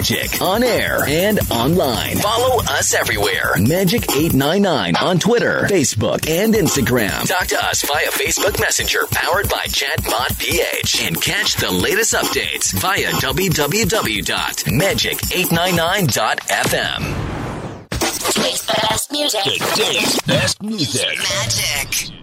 Magic on air and online. Follow us everywhere. Magic899 on Twitter, Facebook, and Instagram. Talk to us via Facebook Messenger powered by Chatbot PH and catch the latest updates via www.magic899.fm. Today's best music. Today's best music. Magic.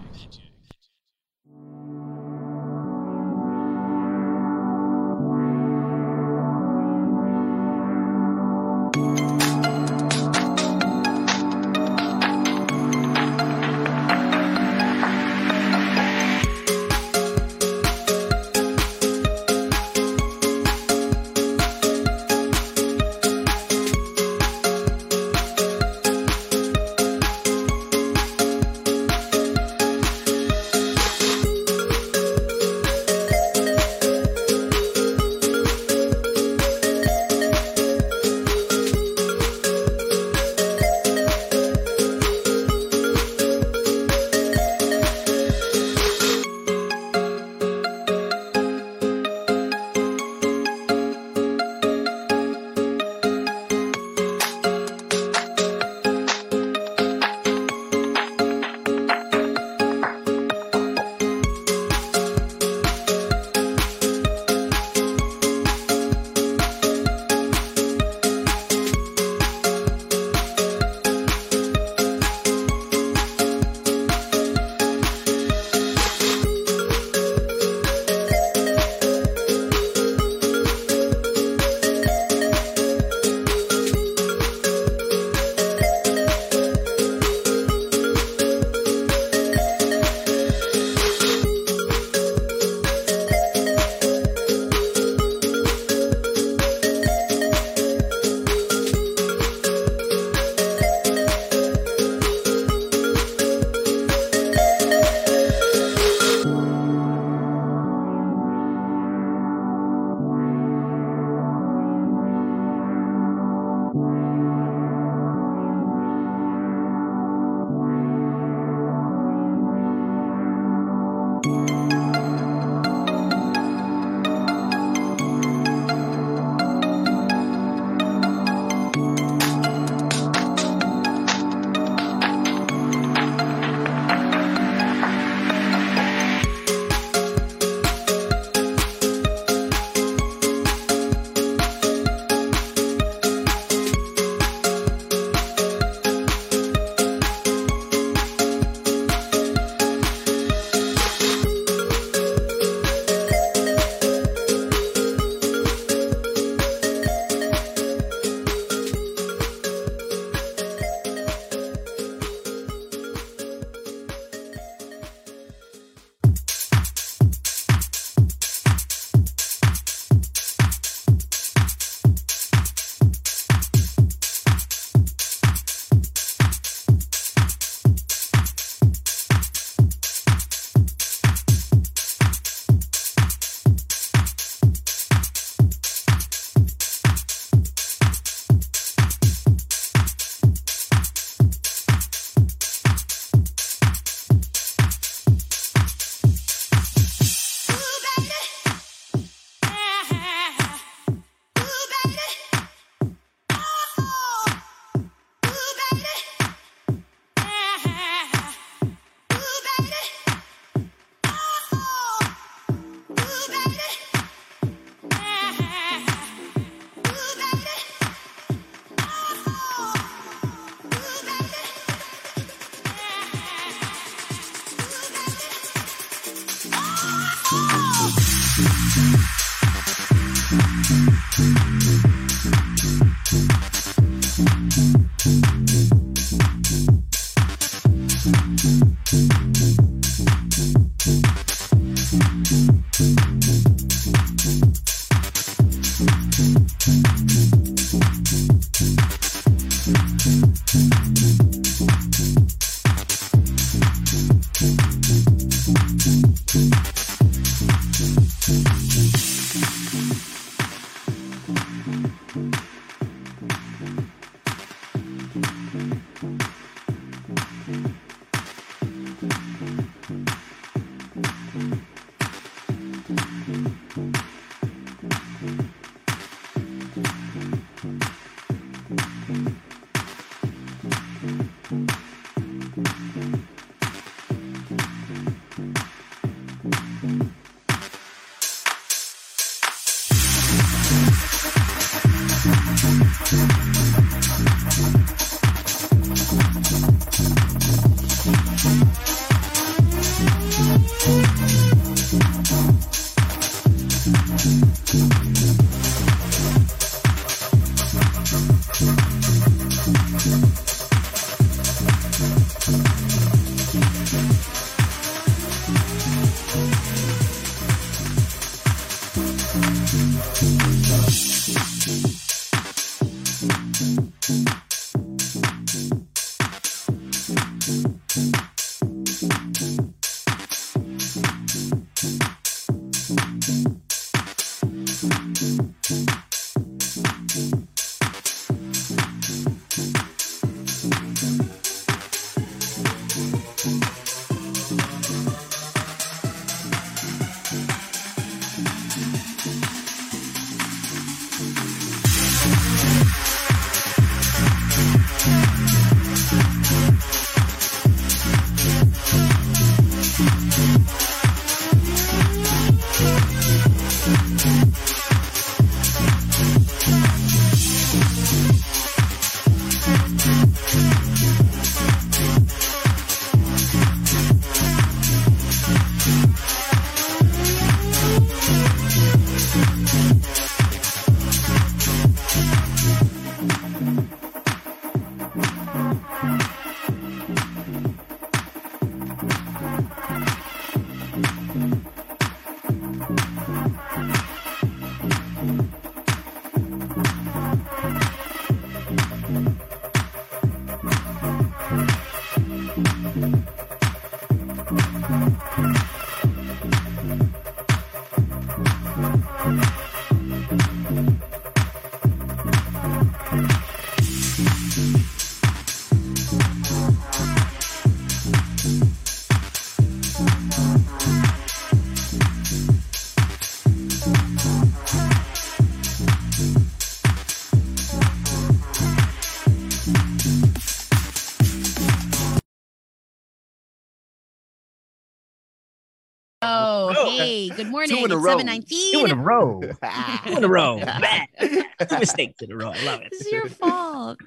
Good morning. Two in a row. 719. Two in a row. Two in a row. Bad. Two mistakes in a row. I love it. This is your fault.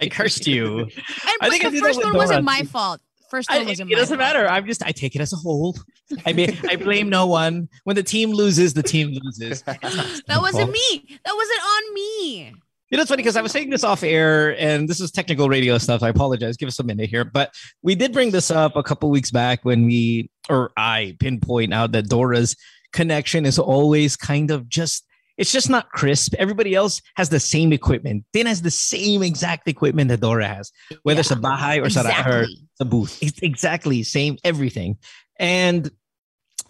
I cursed you. And I think the did that first with one wasn't my fault. First one it, wasn't it my doesn't fault. matter. I'm just I take it as a whole. I mean, I blame no one. When the team loses, the team loses. That wasn't me. That wasn't on me. You know, it's funny because I was saying this off air, and this is technical radio stuff. I apologize. Give us a minute here, but we did bring this up a couple weeks back when we, or I, pinpoint out that Dora's connection is always kind of just. It's just not crisp. Everybody else has the same equipment. Din has the same exact equipment that Dora has, whether it's a bahay or Exactly. sa booth. It's exactly same everything. And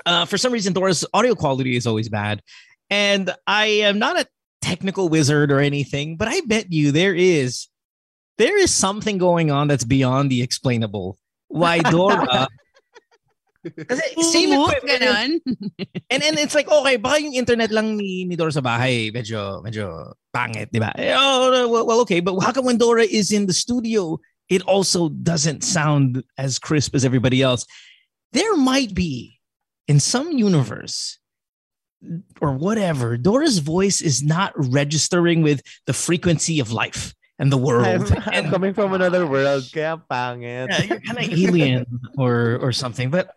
uh, for some reason, Dora's audio quality is always bad. And I am not a technical wizard or anything, but I bet you there is there is something going on that's beyond the explainable. Why Dora? Kasi same Ooh, equipment. ganon. And then it's like, okay, baka yung internet lang ni, ni Dora sa bahay, medyo, medyo pangit, di ba? Eh, Oh, well, well, okay, but how come when Dora is in the studio, it also doesn't sound as crisp as everybody else? There might be, in some universe, or whatever, Dora's voice is not registering with the frequency of life and the world. I'm, I'm And- coming from another world, kaya pangit. yeah, you're kind of alien or or something. But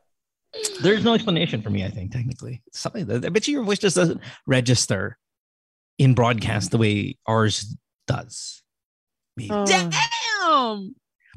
there's no explanation for me. I think technically, something that I bet you your voice just doesn't register in broadcast the way ours does. Maybe. Oh. Damn.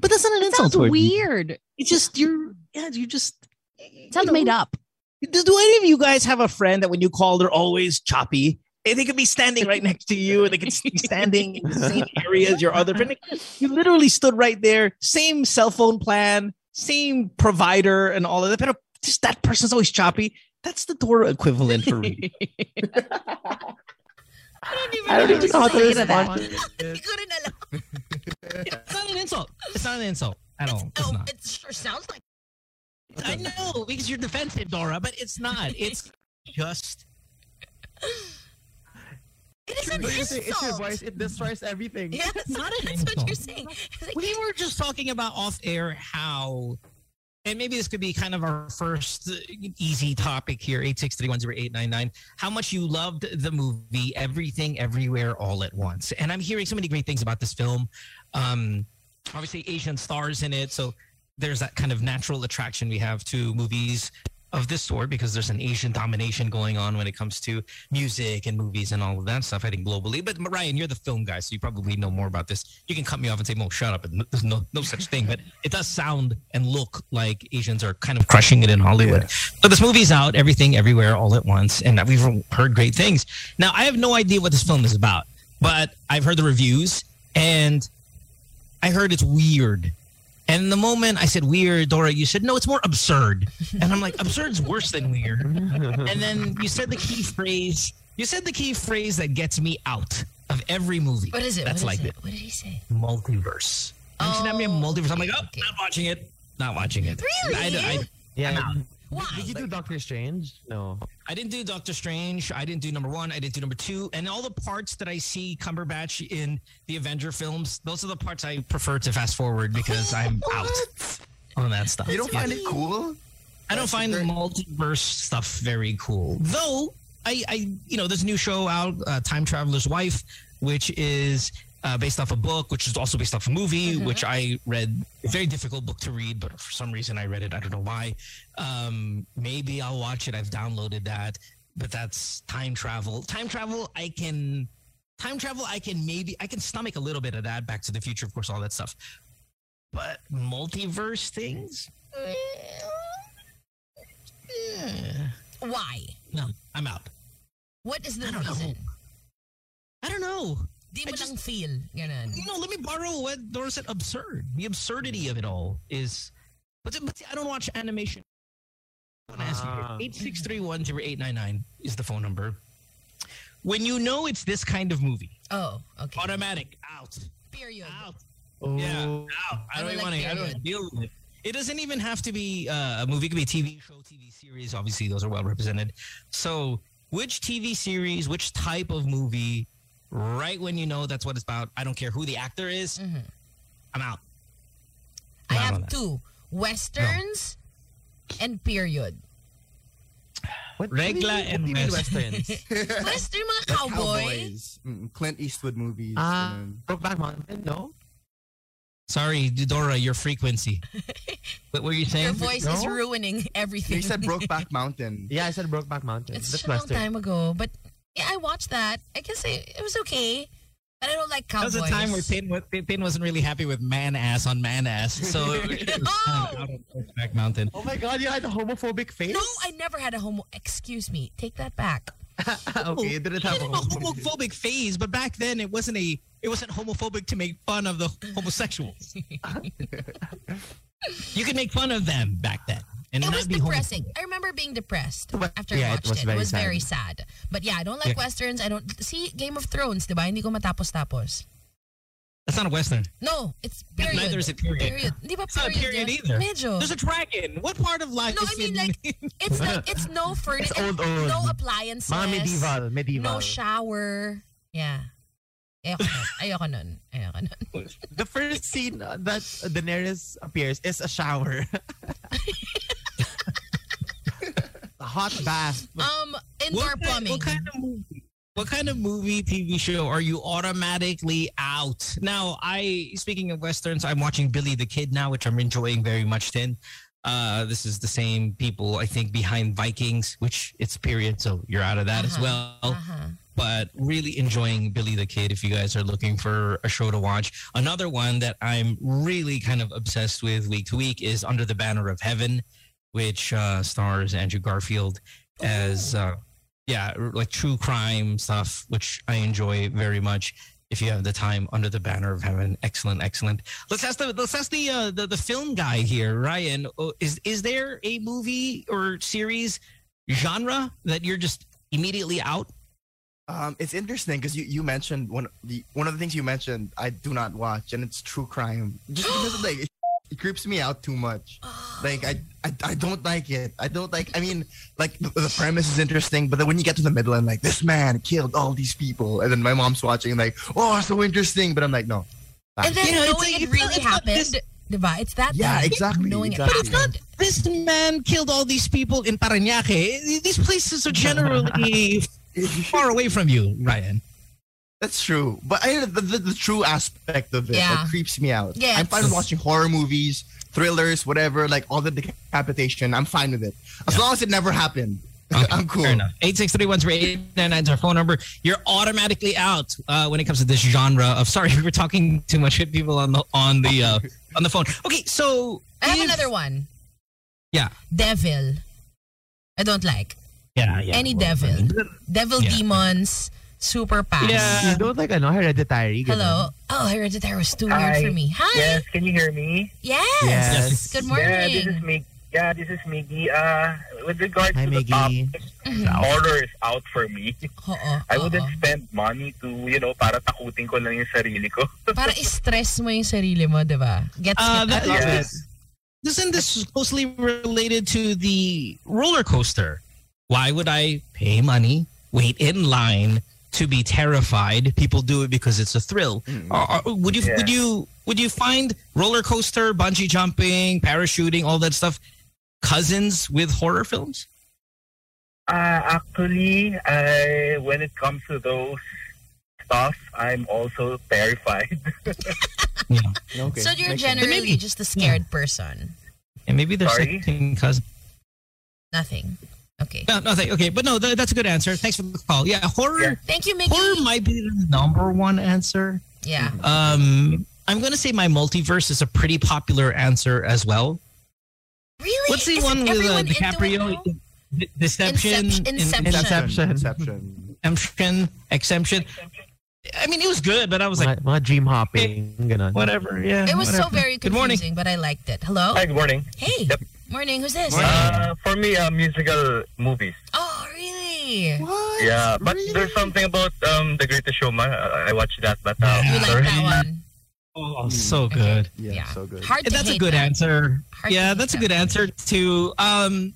but that's not an It insult. sounds toward me. weird. It's just you're yeah. You just It sounds made up. Do, do any of you guys have a friend that when you call they're always choppy? And they could be standing right next to you, or they could be standing in the same area as your other friend. You literally stood right there, same cell phone plan, same provider, and all of that. But just that person's always choppy. That's the Dora equivalent for me. I don't even I don't even know how to say to that. respond. Hindi ko rin alam. it's not an insult. It's not an insult at all. It's Oh, not. it sure sounds like I know because you're defensive, Dora, but it's not. It's just it is an But insult. it's your voice, it destroys everything. Yeah, that's, not an that's what you're saying. Like, we were just talking about off air how and maybe this could be kind of our first uh, easy topic here 863108899 how much you loved the movie everything everywhere all at once and i'm hearing so many great things about this film um obviously asian stars in it so there's that kind of natural attraction we have to movies of this sort because there's an Asian domination going on when it comes to music and movies and all of that stuff, I think globally. But Ryan, you're the film guy, so you probably know more about this. You can cut me off and say, Mo, shut up. There's no, no such thing. But it does sound and look like Asians are kind of crushing it in Hollywood. So this movie's out, everything, everywhere, all at once. And we've heard great things. Now, I have no idea what this film is about, but I've heard the reviews and I heard it's weird. And the moment I said weird, Dora, you said, no, it's more absurd. And I'm like, absurd's worse than weird. And then you said the key phrase, you said the key phrase that gets me out of every movie. what is it? That's what is like it? What did he say? the multiverse. And she named me a Oh, multiverse. I'm like, oh, okay. not watching it. Not watching it. Really? I, I, Yeah. Why? Did you do Doctor Strange? No. I didn't do Doctor Strange. I didn't do number one. I didn't do number two. And all the parts that I see Cumberbatch in the Avenger films, those are the parts I prefer to fast forward because I'm out on that stuff. You don't Yeah. find it cool? I don't find the multiverse stuff very cool. Though I, I you know, there's a new show out, uh, Time Traveler's Wife, which is uh, based off a book, which is also based off a movie, which I read. Very difficult book to read, but for some reason I read it. I don't know why. Um, maybe I'll watch it. I've downloaded that, but that's time travel. Time travel, I can. Time travel, I can maybe I can stomach a little bit of that. Back to the Future, of course, all that stuff. But multiverse things, Why? no, I'm out. What is the I don't know. reason? I don't know. Di mo just- lang feel. Ganun. You know, let me borrow what Dora said. Absurd. The absurdity of it all is. But, but I don't watch animation. I want to Ah. Eight six three one zero eight nine nine is the phone number. When you know it's this kind of movie, Oh, okay. automatic out, Period. out. Oh. Yeah, out. I I don't don't want to. I don't deal with it. It doesn't even have to be uh, a movie. It could be a TV show, TV series. Obviously, those are well represented. So, which TV series, which type of movie, right when you know that's what it's about, I don't care who the actor is, Mhm. I'm out. I I'm out have two westerns and period. What Regla what and do you mean West. westerns. Western mga Like cowboys. Mm, Clint Eastwood movies. Ah, ganun. Brokeback Mountain, no? Sorry, Dora, your frequency. what were you saying? Your voice is ruining everything. You said Brokeback Mountain. Yeah, I said Brokeback Mountain. It's That's such a long western. time ago, but yeah, I watched that. I guess it, it was okay, but I don't like That cowboys. was a time where Pin, wa- Pin wasn't really happy with man ass on man ass. So it was kind of out of Back Mountain. Oh my God, you had a homophobic face? No, I never had a homo. Excuse me, take that back. okay, you didn't have a It was a homophobic homophobic phase, but back then it wasn't a it wasn't homophobic to make fun of the homosexuals. you could make fun of them back then and It not was be depressing. homophobic. I remember being depressed But- after yeah, I it watched was it. It was sad. very sad. But yeah, I don't like Yeah. westerns. I don't see Game of Thrones, diba? Hindi ko matapos-tapos. That's not a western. No, it's period. Neither is it period. Period. Di ba It's not a period either. Medyo. There's a dragon. What part of life No, is I mean, like, It's like it's no furniture, It's old, old. no appliances, Mga medieval, medieval. no shower. Yeah. Ayoko nun. Ayoko nun. Ayoko nun. the first scene that Daenerys appears is a shower. hot bath. Um, indoor what kind, plumbing. what kind of movie? What kind of movie, TV show are you automatically out? Now, I speaking of westerns, I'm watching Billy the Kid now, which I'm enjoying very much. Then, uh, this is the same people I think behind Vikings, which it's period, so you're out of that as Uh-huh. well. Uh-huh. But really enjoying Billy the Kid. If you guys are looking for a show to watch, another one that I'm really kind of obsessed with week to week is Under the Banner of Heaven, which uh, stars Andrew Garfield as uh, yeah, like true crime stuff, which I enjoy very much. If you have the time, Under the Banner of Heaven, excellent, excellent. Let's ask the let's ask the uh, the, the film guy here, Ryan. Is is there a movie or series genre that you're just immediately out? Um, it's interesting because you, you mentioned one the one of the things you mentioned I do not watch and it's true crime just because of, like it, it creeps me out too much. Like I, I I don't like it. I don't like. I mean, like the, the premise is interesting, but then when you get to the middle and like this man killed all these people, and then my mom's watching like oh so interesting, but I'm like no. And then You know, it's knowing like- it really not- it's happened, this- diba? It's that Yeah, bad. exactly, Knowing exactly. it happened. This man killed all these people in Parañaque. These places are generally far away from you, Ryan. That's true, but I, the, the the true aspect of it Yeah. like, creeps me out. Yeah, I'm fine with watching horror movies, thrillers, whatever. Like all the decapitation, I'm fine with it as long as it never happened. I'm cool. Fair enough. 863-13899 is our phone number. You're automatically out uh, when it comes to this genre of sorry, we were talking too much with people on the on the uh, on the phone. Okay, so I have if- another one. Yeah. Devil. I don't like. Yeah, yeah. Any well, devil. I mean, Devil Yeah. demons, super pass. Yeah. You don't like ano, hereditary. ganun? Hello. Oh, Hereditary was too weird for me. Hi. Yes, can you hear me? Yes. Yes. Good Yeah, morning. this is Mig. Yeah, this is Miggy. Uh, with regards Hi, to the Miggy. topic, Mhm. horror is out for me. Oo, I wouldn't oo. spend money to, you know, para takutin ko lang yung sarili ko. Para i-stress mo yung sarili mo, di ba? Gets Uh, kita. that- Yes. Isn't this closely related to the roller coaster? Why would I pay money, wait in line to be terrified? People do it because it's a thrill. Or- or would you Yeah. would you would you find roller coaster, bungee jumping, parachuting, all that stuff cousins with horror films? Uh, actually, I, when it comes to those stuff, I'm also terrified. Okay. so you're makes generally maybe- just a scared person. And maybe there's Sorry? second cousin. Nothing. Okay. No, nothing. Okay, but no, th- that's a good answer. Thanks for the call. Yeah, horror. Yeah. Thank you, Mickey. Horror might be the number one answer. yeah. Um, I'm gonna say my multiverse is a pretty popular answer as well. Really? What's the Isn't one with uh, everyone DiCaprio? now? D- Deception, Incep- Inception. Inception. Inception. exemption, exemption. I mean, it was good, but I was like, mga, mga dream hopping. Ganun. whatever. Yeah. It was so whatever. very Good morning. confusing, but I liked it. Hello? Hi, good morning. Hey. Yep. Morning. Who's this? Uh, for me, uh, musical movies. Oh, really? What? Yeah, but Really? there's something about um, The Greatest Showman. I, I watched that, but uh, You like that one? Oh, so good. Yeah, so good. Hard to That's a good that. answer. Hard yeah, hate that's a that. good answer to. Um,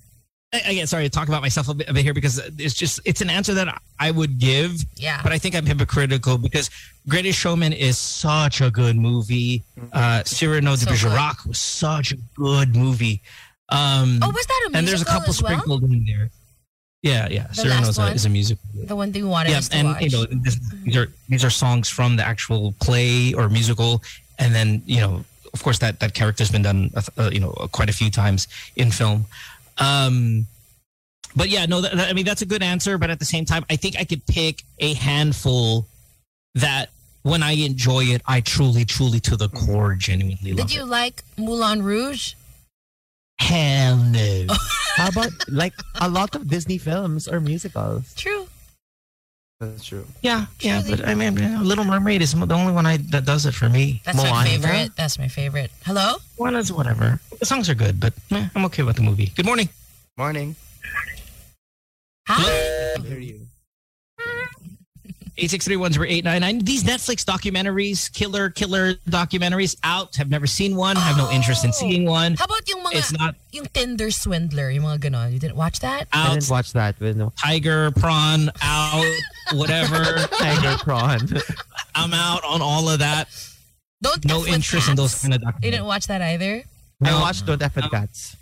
again, sorry to talk about myself a bit, a bit here because it's just it's an answer that I would give, Yeah. but I think I'm hypocritical because Greatest Showman is such a good movie. Uh, Cyrano de So Bergerac was such a good movie. Um, Oh, was that a musical and there's a couple as well? sprinkled in there. Yeah, yeah. The Cyrano last is a, is a music. The one thing you wanted Yeah, and watch. you know this, these are these are songs from the actual play or musical, and then you know, of course, that that character's been done, uh, you know, quite a few times in film. Um, but yeah, no, that, that- I mean that's a good answer. But at the same time, I think I could pick a handful that when I enjoy it, I truly, truly to the core, genuinely love Did you it. like Moulin Rouge? Hell no. How about like a lot of Disney films or musicals? True. That's true. yeah, yeah. Truly. But I mean, Little Mermaid is the only one I that does it for me. That's my favorite. That's my favorite. Hello? One is whatever. The songs are good, but eh, I'm okay with the movie. Good morning. Morning. Hi. I hear you. 863-10899. These Netflix documentaries, killer, killer documentaries out. Have never seen one. Have no interest in Oh. seeing one. How about yung mga It's not yung Tinder swindler, yung mga ganon? You didn't watch that? I out. didn't watch that with no Tiger, prawn, out, whatever. Tiger Prawn. I'm out on all of that. Don't No F with interest in those cats. kind of documentaries. You didn't watch that either? I No. watched Don't F with No. Cats.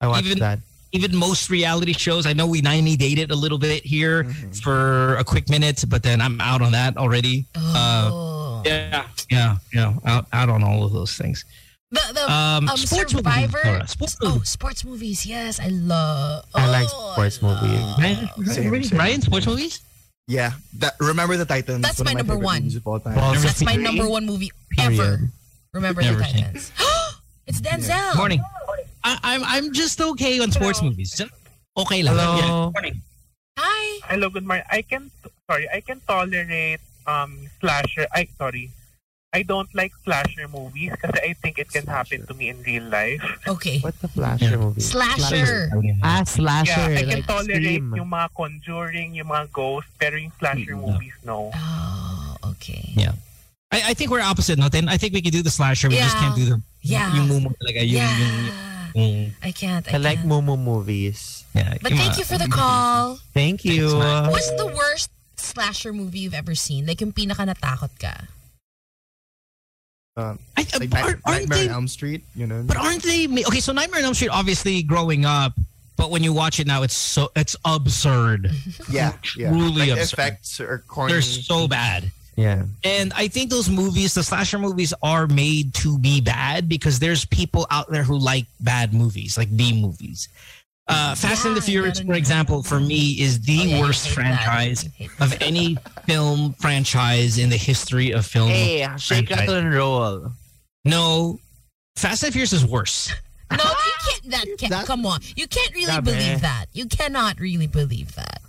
I watched Even- that. Even most reality shows, I know we 90 dated a little bit here for a quick minute, but then I'm out on that already. Uh, Oh. yeah, yeah, yeah. Out, out on all of those things. the the Um, um, sports Survivor. movies, Laura. Sports oh, movies. sports movies. Yes, I love. I like oh, sports I movies. Ryan, Same, Ryan, same. Ryan, sports movies? Yeah. That, remember the Titans. That's one my of number one. movies of all time. Well, That's my number one movie Period. ever. Remember Never the. Titans. it's Denzel. Morning. I, I'm I'm just okay on sports movies. Just Okay lang. Hello. Yeah. Morning. Hi. Hello, good morning. I can sorry, I can tolerate um slasher. I sorry. I don't like slasher movies because I think it can happen to me in real life. Okay. What's the slasher Yeah. movie? Slasher. Ah, slasher. yeah, I can like tolerate Scream. yung mga conjuring, yung mga ghosts, pero yung slasher no. movies, no. Oh, okay. Yeah. I, I think we're opposite, no? Then I think we can do the slasher. We just can't do the Yeah. yung mumu talaga. Yung, yeah. yung, yung, I can't. I, I like can't. Momo movies. yeah, But thank mga- you for the call. Thank you. Thanks, What's the worst slasher movie you've ever seen? Like yung pinaka natakot ka? Um, I, like aren't, Night- aren't Nightmare they? on Elm Street, you know. But aren't they? Okay, so Nightmare on Elm Street, obviously growing up, but when you watch it now, it's so it's absurd. yeah, yeah. truly like, the absurd. effects are corny. They're so bad. Yeah. And I think those movies, the slasher movies, are made to be bad because there's people out there who like bad movies, like B movies. Uh, Fast and the Furious, for example, for me is the Oh, yeah, worst hate that. franchise of any film franchise in the history of film. Hey, shake, franchise. rattle, and roll. No, Fast and the Furious is worse. No, you can't. That can't. That- come on, you can't really Grabe. believe that. You cannot really believe that.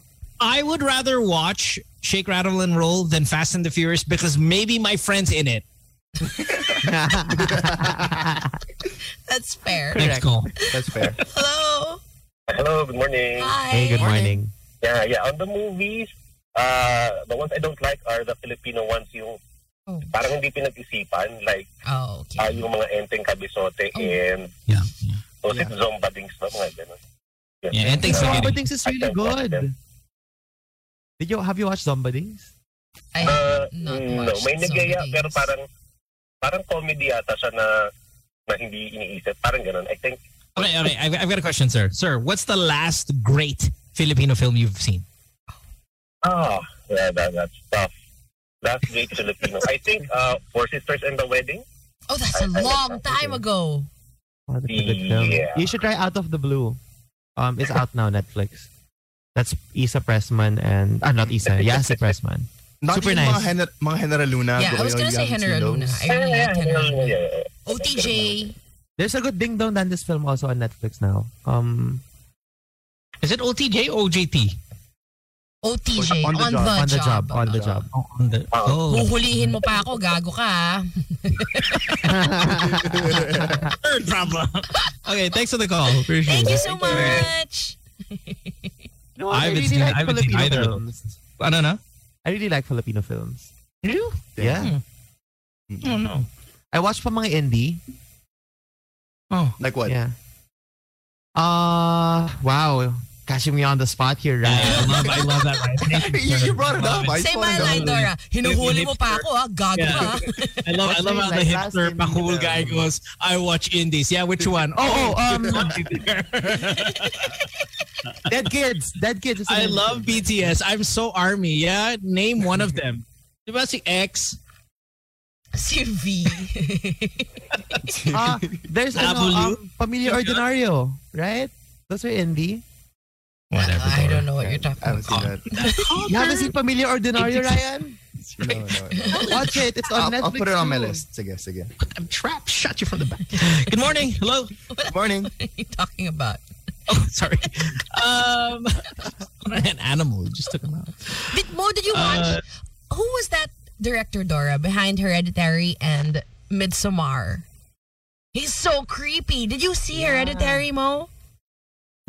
I would rather watch Shake, Rattle, and Roll than Fast and the Furious because maybe my friend's in it. That's fair. Next call. That's fair. Hello. Hello, good morning. Hi. hey, good morning. Yeah, yeah. On the movies, uh, the ones I don't like are the Filipino ones yung Oh. parang hindi pinag-isipan. Like, Oh, uh, okay. yung mga Enteng Kabisote Oh. and Yeah. those Yeah. yeah. Zombadings na mga ganun. Yeah, and thanks for Zombadings getting. Is I really don't watch them. good. Did you have you watched Zombadings? I Uh, have not no, watched may nagaya pero parang parang comedy ata siya na na hindi iniisip. Parang ganun. I think Okay, okay. I've, I've got a question, sir. Sir, what's the last great Filipino film you've seen? ah, yeah, that, that's tough. Last great Filipino. I think uh, Four Sisters and the Wedding. Oh, that's a I- I like long that time ago. Oh, that's a good film. Yeah. You should try Out of the Blue. Um, it's out now, Netflix. That's Isa Pressman and ah, not Isa, Yassi Pressman. Not Super nice. mga, Gener- mga Genera Luna. Yeah, I was gonna say Young Heneral Luna. I really yeah, like yeah, Henry yeah, Luna. yeah. OTJ. There's a good Dingdong Dantes film also on Netflix now. Um, Is it OTJ or OJT? OTJ. On On the the, job. on the job, job. on the job. Oh, on the, oh. Huhulihin mo pa ako, gago ka. ah. third problem. okay, thanks for the call. Appreciate Thank you it. so much. No, I I, really seen- like I Filipino either of films. I don't know. I really like Filipino films. You? Yeah. I don't know. I watch pa mga indie. Oh. Like what? Yeah. Uh, wow. Catching me on the spot here, Yeah, right? I love, I love that. Right? You- you brought it up. I Say my line, know. Dora. Hinuhuli mo pa ako, ah. Gago Yeah. ka. I love, I love how the hipster indie pakul film? guy goes, I watch indies. Yeah, which one? Oh, oh, um, Dead kids. Dead kids. I love. BTS. I'm so army. Yeah, name one of them. Diba si X? Si V. Ah, there's ano, W? um, Pamilya Ordinaryo, right? Those are indie. Whatever. I don't know what you're talking I haven't about. seen that. You haven't seen Pamilya Ordinaryo, Ryan? No, no, no. Watch it. It's on I'll, Netflix. I'll put it on my list. Sige, sige. I'm trapped. Shut you from the back. Good morning. Hello. Good morning. What are you talking about? Oh, sorry. Um, an animal. You just took him out. Did, Mo, did you watch? Uh, who was that director, Dora, behind Hereditary and Midsommar? He's so creepy. Did you see Hereditary, Mo?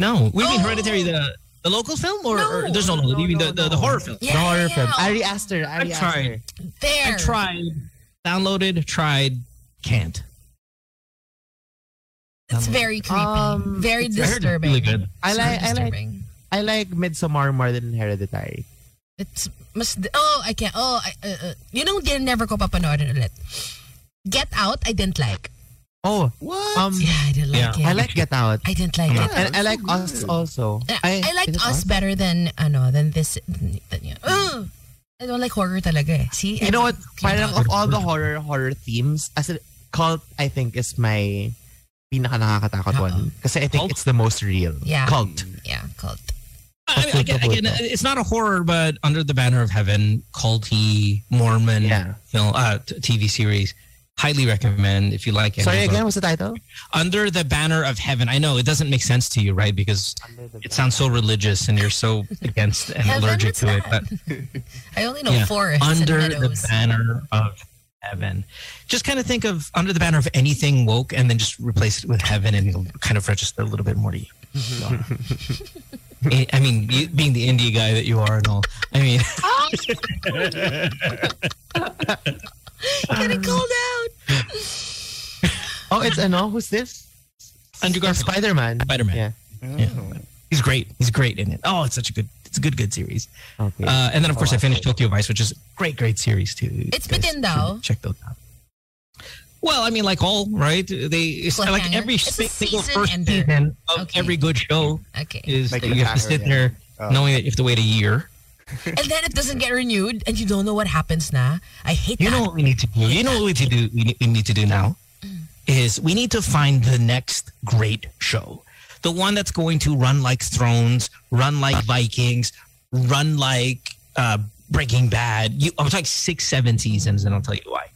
No. We mean Oh. Hereditary, the the local film, or, or No. there's no, no, you mean the, the, the horror film? Yeah, The horror yeah, film. Ari Aster. Ari I tried. Aster. There. I tried, downloaded, tried, can't. It's very creepy. Um, very it's disturbing. really good. I like. very I like. I like Midsommar more than Hereditary. It's mas oh I can't oh I, uh, uh, you know din never ko papanoorin ulit. Get Out I didn't like. Oh, What? um, Yeah, I didn't like Yeah. it. I like Get Out. I didn't like it. and I like Us also. I, I like is it Us better than ano than this. Than, than, yun. Ugh! I don't like horror talaga eh. See? You know what? Get Parang Out. of all the horror horror themes, as a cult, I think is my pinaka nakakatakot Oo. one. Kasi I think Cult? it's the most real. Yeah. Cult. Yeah, cult. I mean, again, again, it's not a horror, but Under the Banner of Heaven, culty Mormon Yeah. film, uh, t- TV series. Highly recommend if you like it. Sorry again, what's the title? Under the Banner of Heaven. I know it doesn't make sense to you, right? Because it sounds so religious and you're so against and Heaven, allergic what's to it. But I only know Yeah. forests under and the banner of heaven. Just kind of think of under the banner of anything woke and then just replace it with heaven and it'll kind of register a little bit more to you. I- mm-hmm. eh, I mean, you, being the indie guy that you are and all. I mean, oh, Getting called out. Oh, it's ano? Who's this? Andrew Garfield. Spider Man. Spider-Man. Yeah. Yeah. He's great. He's great in it. Oh, it's such a good, it's a good, good series. Okay. Uh, and then of course Oh, I finished okay. Tokyo Vice, which is a great, great series too. It's Guys bitin should daw. Check those out. Well, I mean, like all right, they it's like every single first ender. season of Okay. every good show Okay. is Like that you have to sit yeah. there Oh. knowing that you have to wait a year. And then it doesn't get renewed and you don't know what happens na. I hate You that. know what we need to do? You know what we need to do? We need, we need to do now is we need to find the next great show, the one that's going to run like Thrones, run like Vikings, run like uh, Breaking Bad. You, I'm talking six, seven seasons, and I'll tell you why.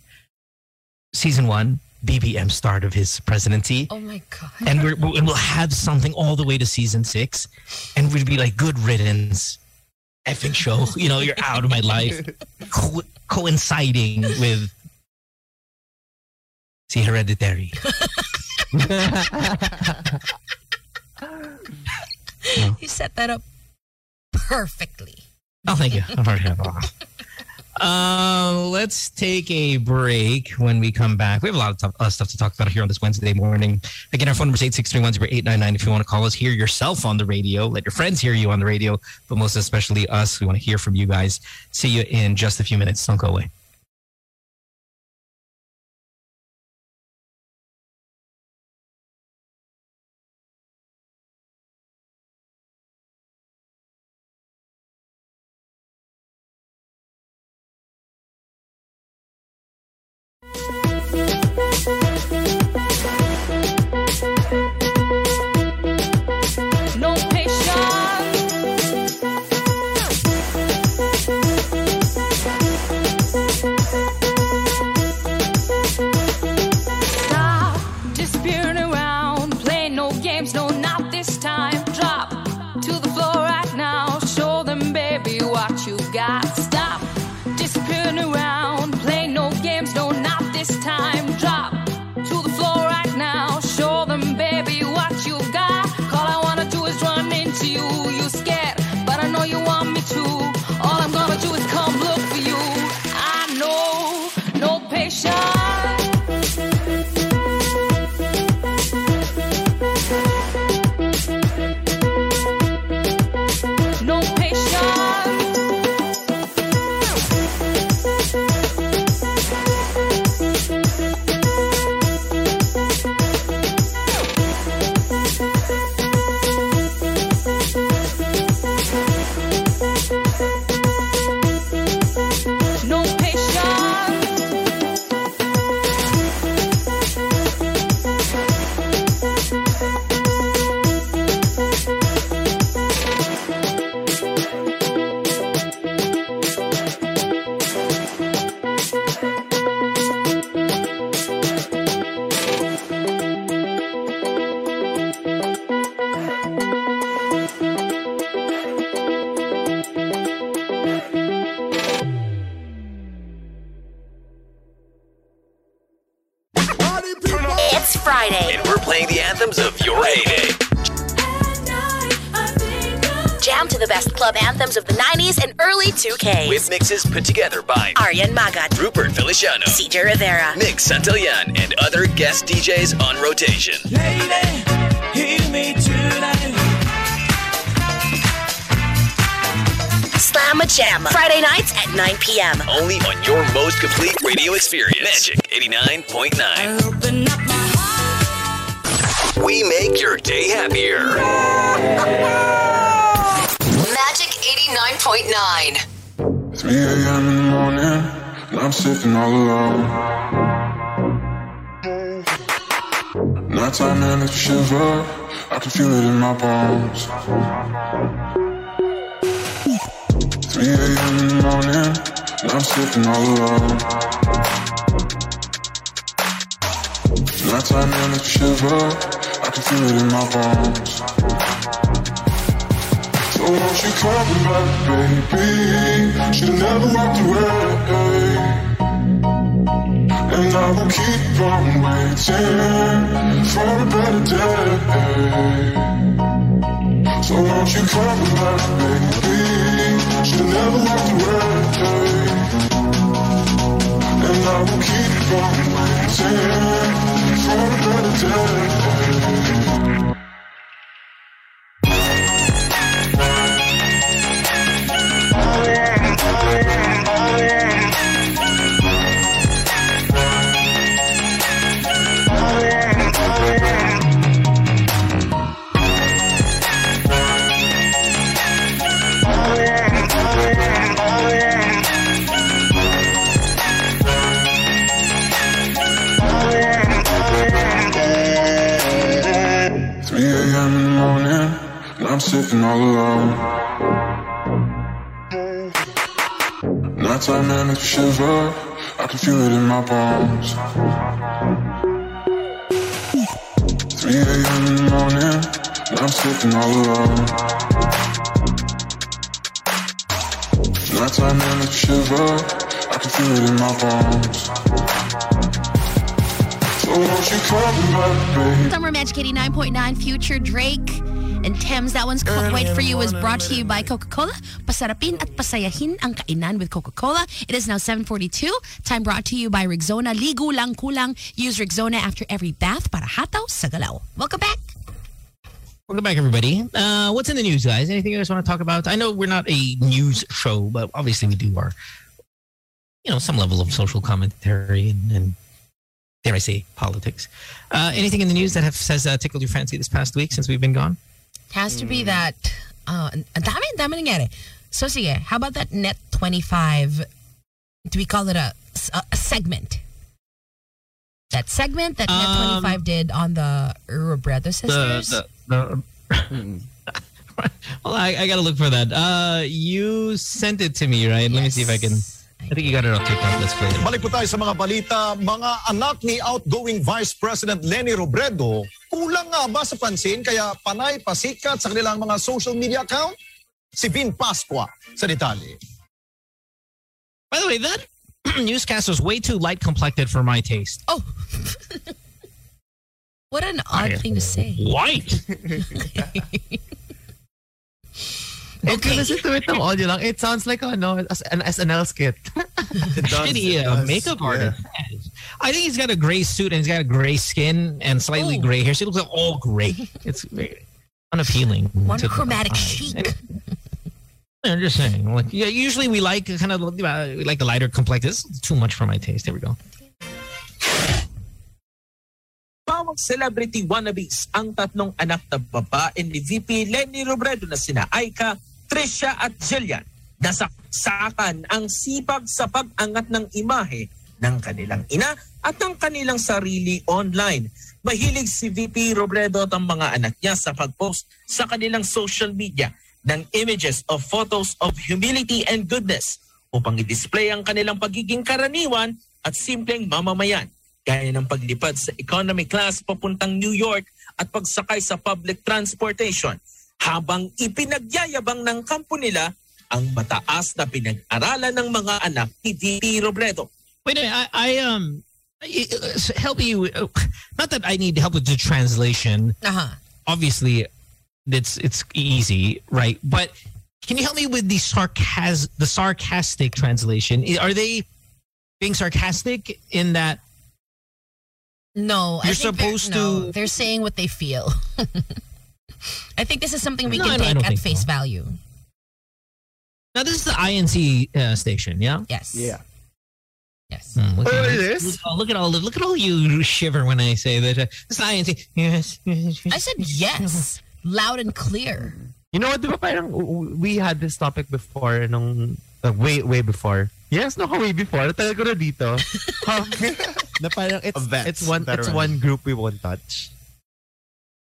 Season one, BBM start of his presidency. oh my god. and and we'll have something all the way to season six, and we'd be like, good riddance, effing show. You know, you're out of my life, Co- coinciding with see Hereditary. You set that up perfectly. Oh, thank you. Uh, let's take a break. When we come back, we have a lot of stuff, uh, stuff to talk about here on this Wednesday morning. Again, our phone number is 863-10899 if you want to call us, hear yourself on the radio, let your friends hear you on the radio, but most especially us. We want to hear from you guys. See you in just a few minutes. Don't go away. This time. Put together by Aryan Magat, Rupert Feliciano, CJ Rivera, Nick Santillan, and other guest DJs on rotation. Slamma Jamma. Friday nights at 9 p.m. Only on your most complete radio experience. Magic 89.9. We make your day happier. Magic 89.9. 3 a.m. in the morning, and I'm sitting all alone. Nighttime and it's shiver, I can feel it in my bones. 3 a.m. in the morning, and I'm sitting all alone. Nighttime and it's shiver, I can feel it in my bones. So won't you come back, baby? Should've never walked away. And I will keep on waiting for a better day. So won't you come back, baby? Should've never walked away. And I will keep on waiting for a better day. All alone. Shiver, I can feel it in my bones. So won't you come back, baby? Summer Magic 89.9 Future Drake and Thames. That one's Can't Wait For You was brought to you by Coca-Cola. Pasarapin at pasayahin ang kainan with Coca-Cola. It is now 7.42. Time brought to you by Rexona. Ligo lang kulang. Use Rexona after every bath para hataw sa galaw. Welcome back. Welcome back, everybody. Uh, what's in the news, guys? Anything you guys want to talk about? I know we're not a news show, but obviously we do our, you know, some level of social commentary and, and dare I say, politics. Uh, anything in the news that have, has uh, tickled your fancy this past week since we've been gone? Has to be that, uh, dami, dami nangyari. So sige, how about that Net 25, do we call it a, a, segment? That segment that Net Um, 25 did on the Robredo sisters? The, the, the well, I, I got to look for that. Uh, you sent it to me, right? Let me see if I can. I think you got it on TikTok. Let's play it. Balik po tayo sa mga balita. Mga anak ni outgoing Vice President Leni Robredo, kulang nga ba sa pansin kaya panay pasikat sa kanilang mga social media account? Si Vin Pasqua sa detalye. By the way, that newscast was way too light complected for my taste. Oh. what an odd thing to say. White. If you listen to it ng audio lang, it sounds like ano, as an SNL skit. Shitty uh, makeup artist. I think he's got a gray suit and he's got a gray skin and slightly gray hair. So he looks like all gray. It's very unappealing. to the Monochromatic chic. I'm just saying. Like, yeah, usually we like kind of uh, we like the lighter complex. This is too much for my taste. There we go. Celebrity wannabes ang tatlong anak na babae ni VP Lenny Robredo na sina Aika, Trisha at Jillian. Nasaksakan ang sipag sa pag-angat ng imahe ng kanilang ina at ng kanilang sarili online. Mahilig si VP Robredo at ang mga anak niya sa pag-post sa kanilang social media ng images of photos of humility and goodness upang i-display ang kanilang pagiging karaniwan at simpleng mamamayan gaya ng paglipad sa economy class papuntang New York at pagsakay sa public transportation habang ipinagyayabang ng kampo nila ang mataas na pinag-aralan ng mga anak ni VP Robredo. Wait a minute. I, I um help you. uh, Not that I need help with the translation. Uh-huh. Obviously, it's it's easy, right? But can you help me with the sarcas the sarcastic translation? Are they being sarcastic in that? No, I You're think they're- supposed no, to- They're saying what they feel. I think this is something we No, can I don't- I take at face so. value. Now this is the INC uh, station, yeah. Yes. Yeah. Yes. Hmm, look, Oh, at, it is? Look, oh, look at all look at all you shiver when I say that. Uh, this is INC. Yes. I said yes, loud and clear. You know what, di parang we had this topic before nung uh, way way before. Yes, no, way before. Tagal ko na dito. Na parang it's, A vet, it's one it's one group we won't touch.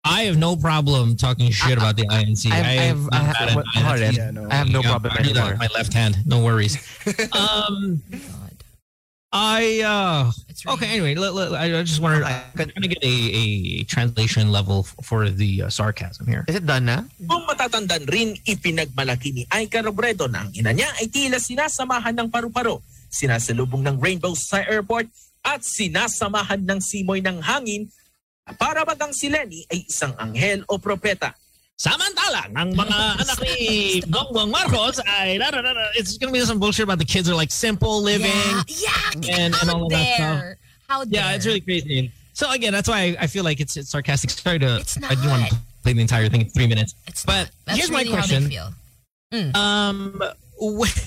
I have no problem talking shit about the INC. I have- I have- I have- bad at what- INC. Horror. Yeah, no. I have no problem I do that anymore. with my left hand. No worries. um, God. I uh It's okay. Anyway, let, let- I I just wanted I'm trying to get a, a translation level f- for the uh, sarcasm here. Is it done na? Kung matatandaan rin, ipinagmalaki ni Aika Robredo na ang ina niya ay tila sinasamahan ng paru-paro, sinasalubong ng rainbow sa airport at sinasamahan ng simoy ng hangin para bagang si Lenny ay isang anghel o propeta. Samantalang, ang mga anak ni Bongbong Marcos ay da, da, da, da, it's gonna be some bullshit about the kids are like simple living. Yeah, yeah. and- and how all of that stuff. How dare? Yeah, it's really crazy. So again, that's why I, I feel like it's, it's sarcastic. Sorry to It's I didn't want to play the entire thing in three minutes. It's but not. That's here's really my question. How they feel. Um, wh-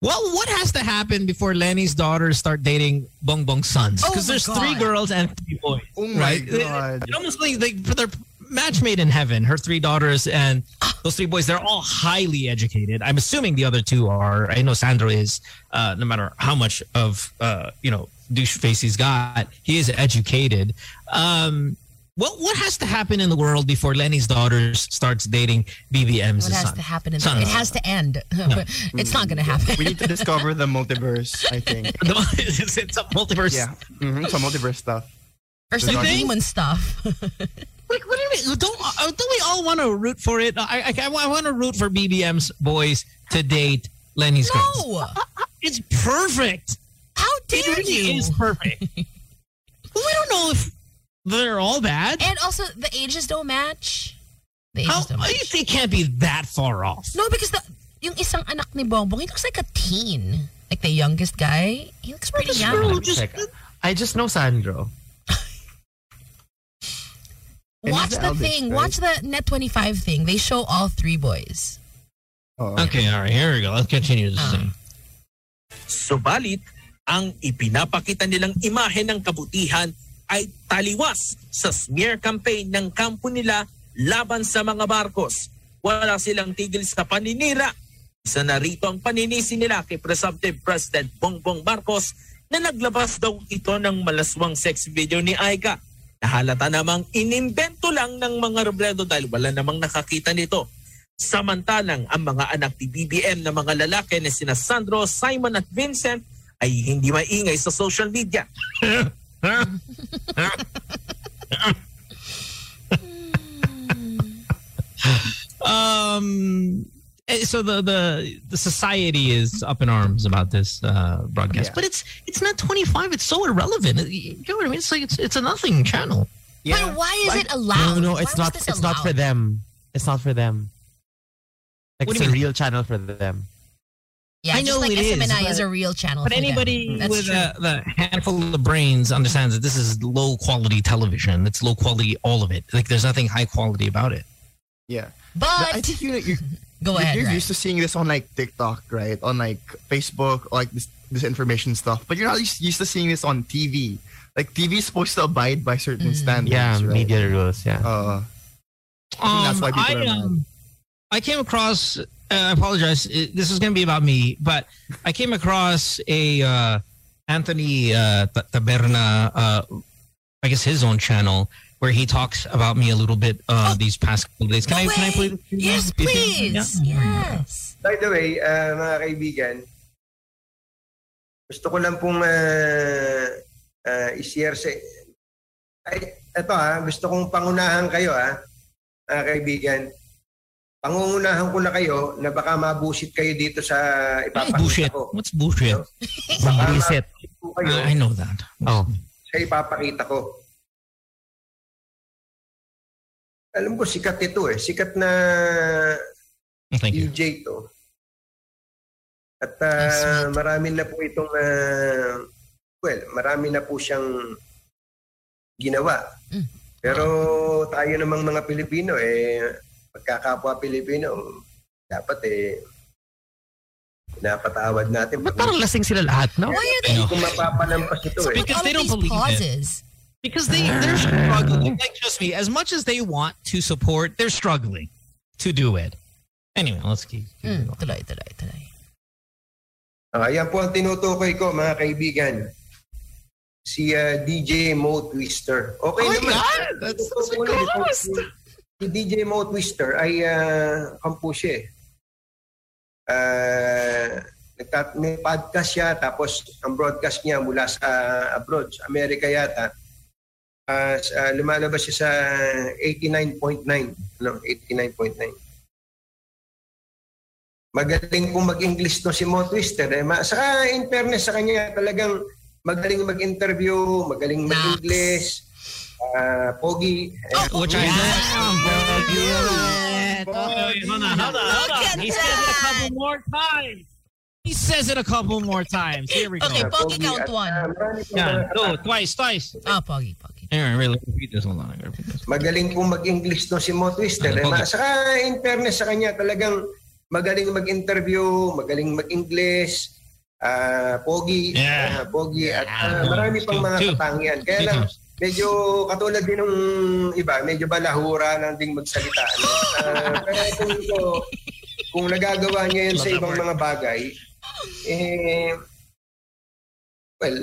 well, what has to happen before Leni's daughters start dating Bong Bong's sons? Oh Because my there's three girls and three boys. Oh my right? God. It, it almost like they, they're match made in heaven. Her three daughters and those three boys, they're all highly educated. I'm assuming the other two are. I know Sandro is. Uh, no matter how much of uh, you know douche face he's got, he is educated. Um, what what has to happen in the world before Leni's daughters starts dating BBM's What has son? to happen? In Son. it has to end. it's not going to happen. We need to discover the multiverse, I think. it's, it's a multiverse. Yeah. Mm-hmm. Some multiverse stuff. or some You demon stuff. Like, what do you mean? Don't uh, don't we all want to root for it? I I, I want to root for BBM's boys to date Leni's girls. no. It's perfect. How dare It really you? is perfect. well, we don't know if they're all bad. And also, the ages don't match. The How, ages don't match. think can't be that far off. No, because the yung isang anak ni Bongbong, he looks like a teen. Like the youngest guy, he looks pretty young. girl just Check. I just know Sandro. And Watch the the eldest, thing. right? Watch the Net 25 thing. They show all three boys. Oh. Okay, all right, here we go. Let's continue this Ah. thing. Subalit, ang ipinapakita nilang imahe ng kabutihan ay taliwas sa smear campaign ng kampo nila laban sa mga Marcos. Wala silang tigil sa paninira. Isa na rito ang paninisi nila kay Presumptive President Bongbong Marcos na naglabas daw ito ng malaswang sex video ni Aika. Nahalata namang inimbento lang ng mga Robredo dahil wala namang nakakita nito. Samantalang ang mga anak ni BBM na mga lalaki na sina Sandro, Simon at Vincent ay hindi maingay sa social media. Um. Eh, So the the the society is up in arms about this uh, broadcast, Yeah. but it's it's not 25. It's so irrelevant. You know what I mean? It's like it's it's a nothing channel. Yeah. But why is Like- it allowed? No, no, it's was not. this It's not for them. It's not for them. Like it's a mean? real channel for them. Yeah, I just know like it is, SMNI is, but- a real channel. But for anybody That's with a, the handful of brains understands that this is low quality television. It's low quality, all of it. Like there's nothing high quality about it. Yeah. but I think you you go you're, ahead. you're right. used to seeing this on like TikTok, right? On like Facebook, like this this information stuff. But you're not used, used to seeing this on TV. Like TV is supposed to abide by certain Mm. standards. Yeah, right? media rules. Yeah. Uh, I think that's why people I, are mad. um, I came across. Uh, I apologize. It, this is going to be about me, but I came across a uh, Anthony uh, Taberna. Uh, I guess his own channel where he talks about me a little bit uh, these past couple of days. Can No I? Can I way. play? this? Yes, please. Yeah. Yes. By the way, uh, mga kaibigan, gusto ko lang pong uh, uh, i-share sa... Ay, eto ha, gusto kong pangunahan kayo ha, mga kaibigan. pangungunahan ko na kayo na baka mabusit kayo dito sa ipapakita bullshit. ko. What's bullshit? Baka Bullshit. kayo I know that. Oh. sa ipapakita ko. Alam ko, sikat ito eh. Sikat na Thank you. DJ to. At ah, marami na po itong, ah, well, marami na po siyang ginawa. Pero tayo namang mga Pilipino, eh, pagkakapwa Pilipino, dapat eh, pinapatawad natin. Ba't parang lasing sila lahat, no? Why are they? ko mapapalampas ito eh. Because they don't believe it. Pauses. Because they they're struggling. Like trust me, as much as they want to support, they're struggling to do it. Anyway, let's keep. keep Mm, going. tuloy, tuloy, tuloy. Ah, yan po ang tinutukoy ko, mga kaibigan. Si ah, DJ Mo Twister. Okay Oh my naman. God! That's Ito such a po na, ito, ghost! si- Si DJ Mo Twister ay uh, kampusi eh. Ah, nagtat- may podcast siya, tapos ang broadcast niya mula sa abroad, sa Amerika yata. Ah, sa- lumalabas siya sa 89.9. Ano, 89.9. Magaling pong mag-English to si Mo Twister. Eh. Ma- Saka in fairness sa kanya, talagang magaling mag-interview, magaling mag-English, ah, pogi. Eh, Which I Wait, hold on, hold on, hold Look on. at He says it a couple more times. Here we go. Okay, Pogi count one. ah, Yeah, mga- no, twice, twice. Oh, Pogi, Pogi. Aaron, really repeat this. Hold on, repeat this. Magaling pong mag-English to si Mo Twister. Ano, Eh. Saka in fairness sa kanya, talagang magaling mag-interview, magaling mag-English, ah, pogi, Yeah. ah, pogi, at ah, Yeah. marami pang mga katangian. Kaya lang, medyo katulad din ng iba, medyo balahura lang ding magsalita. ano. Ah, pero kung, ko, kung nagagawa niya yun sa ibang mga bagay, eh, well,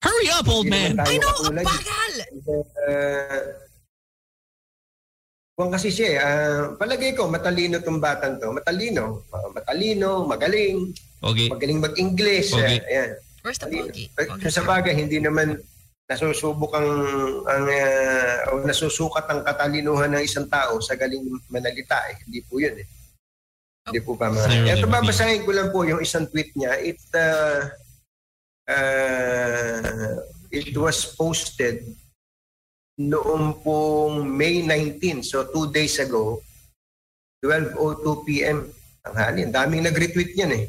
Hurry up, old man. I know, ang katulad. bagal! Uh, kung kasi siya, eh, ah, palagay ko, matalino tong batang to. Matalino. Ah, matalino, magaling. Okay. Magaling mag-English. Okay. eh, ayan. Where's the? Pero Sa bagay, hindi naman nasusubok ang, ang ah, o nasusukat ang katalinuhan ng isang tao sa galing manalita. Eh. Hindi po yun. Eh. Hindi po pa mga... Ito babasahin ko lang po yung isang tweet niya. It, uh, uh, it was posted noong pong May 19, so two days ago, 12.02 p.m. Tanghali. Ang daming nag-retweet niyan eh.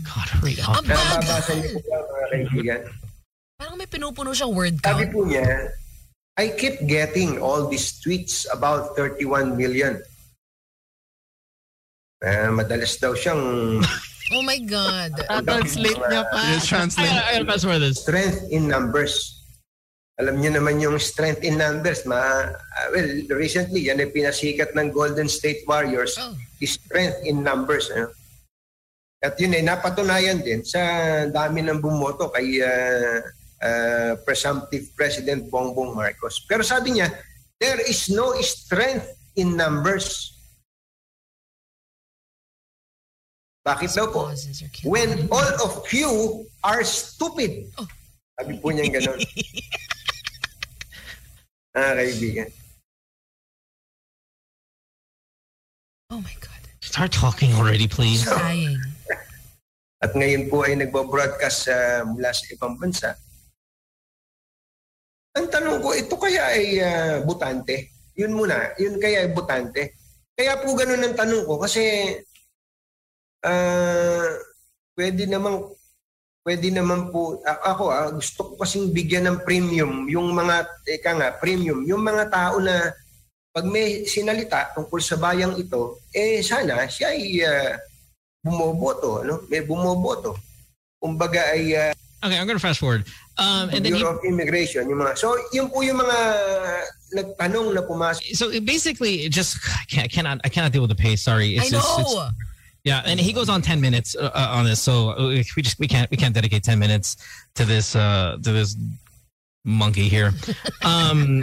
God, hurry up. Ang Kaya bagal! babasa niyo po ba, mga kaibigan? Parang may pinupuno siyang word Sabi count. po niya, I keep getting all these tweets about 31 million. Eh, madalas daw siyang Oh my God. Translate niya pa. I gotta, I gotta pass over this. strength in numbers. Alam niyo naman yung strength in numbers. Ma, ah, well, recently, yan ay pinasikat ng Golden State Warriors. Oh. is strength in numbers. Ano? At yun ay napatunayan din sa dami ng bumoto kay ah, ah, presumptive President Bongbong Marcos. Pero sabi niya, there is no strength in numbers. Bakit daw po? When all of you are stupid. Oh. Sabi po niya gano'n. ah, kaibigan. Oh my God. Start talking already, please. Dying. At ngayon po ay nagbo-broadcast sa mula sa ibang bansa. Ang tanong ko, ito kaya ay ah, butante? Yun muna, yun kaya ay butante? Kaya po ganun ang tanong ko kasi ah, pwede namang pwede naman po ako ah, gusto ko kasing bigyan ng premium yung mga eka nga premium yung mga tao na pag may sinalita tungkol sa bayang ito eh sana siya ay ah, bumoboto no may bumoboto kumbaga ay ah, Okay, I'm gonna fast forward. Um, and then he, Bureau of Immigration yung mga so yun po yung mga nagtanong na pumasok so basically it just I can't, I cannot I cannot deal with the pace. Sorry, I it's, know. it's, it's yeah, and he goes on ten minutes uh, uh, on this, so uh, we just we can't we can't dedicate ten minutes to this uh to this monkey here. Um,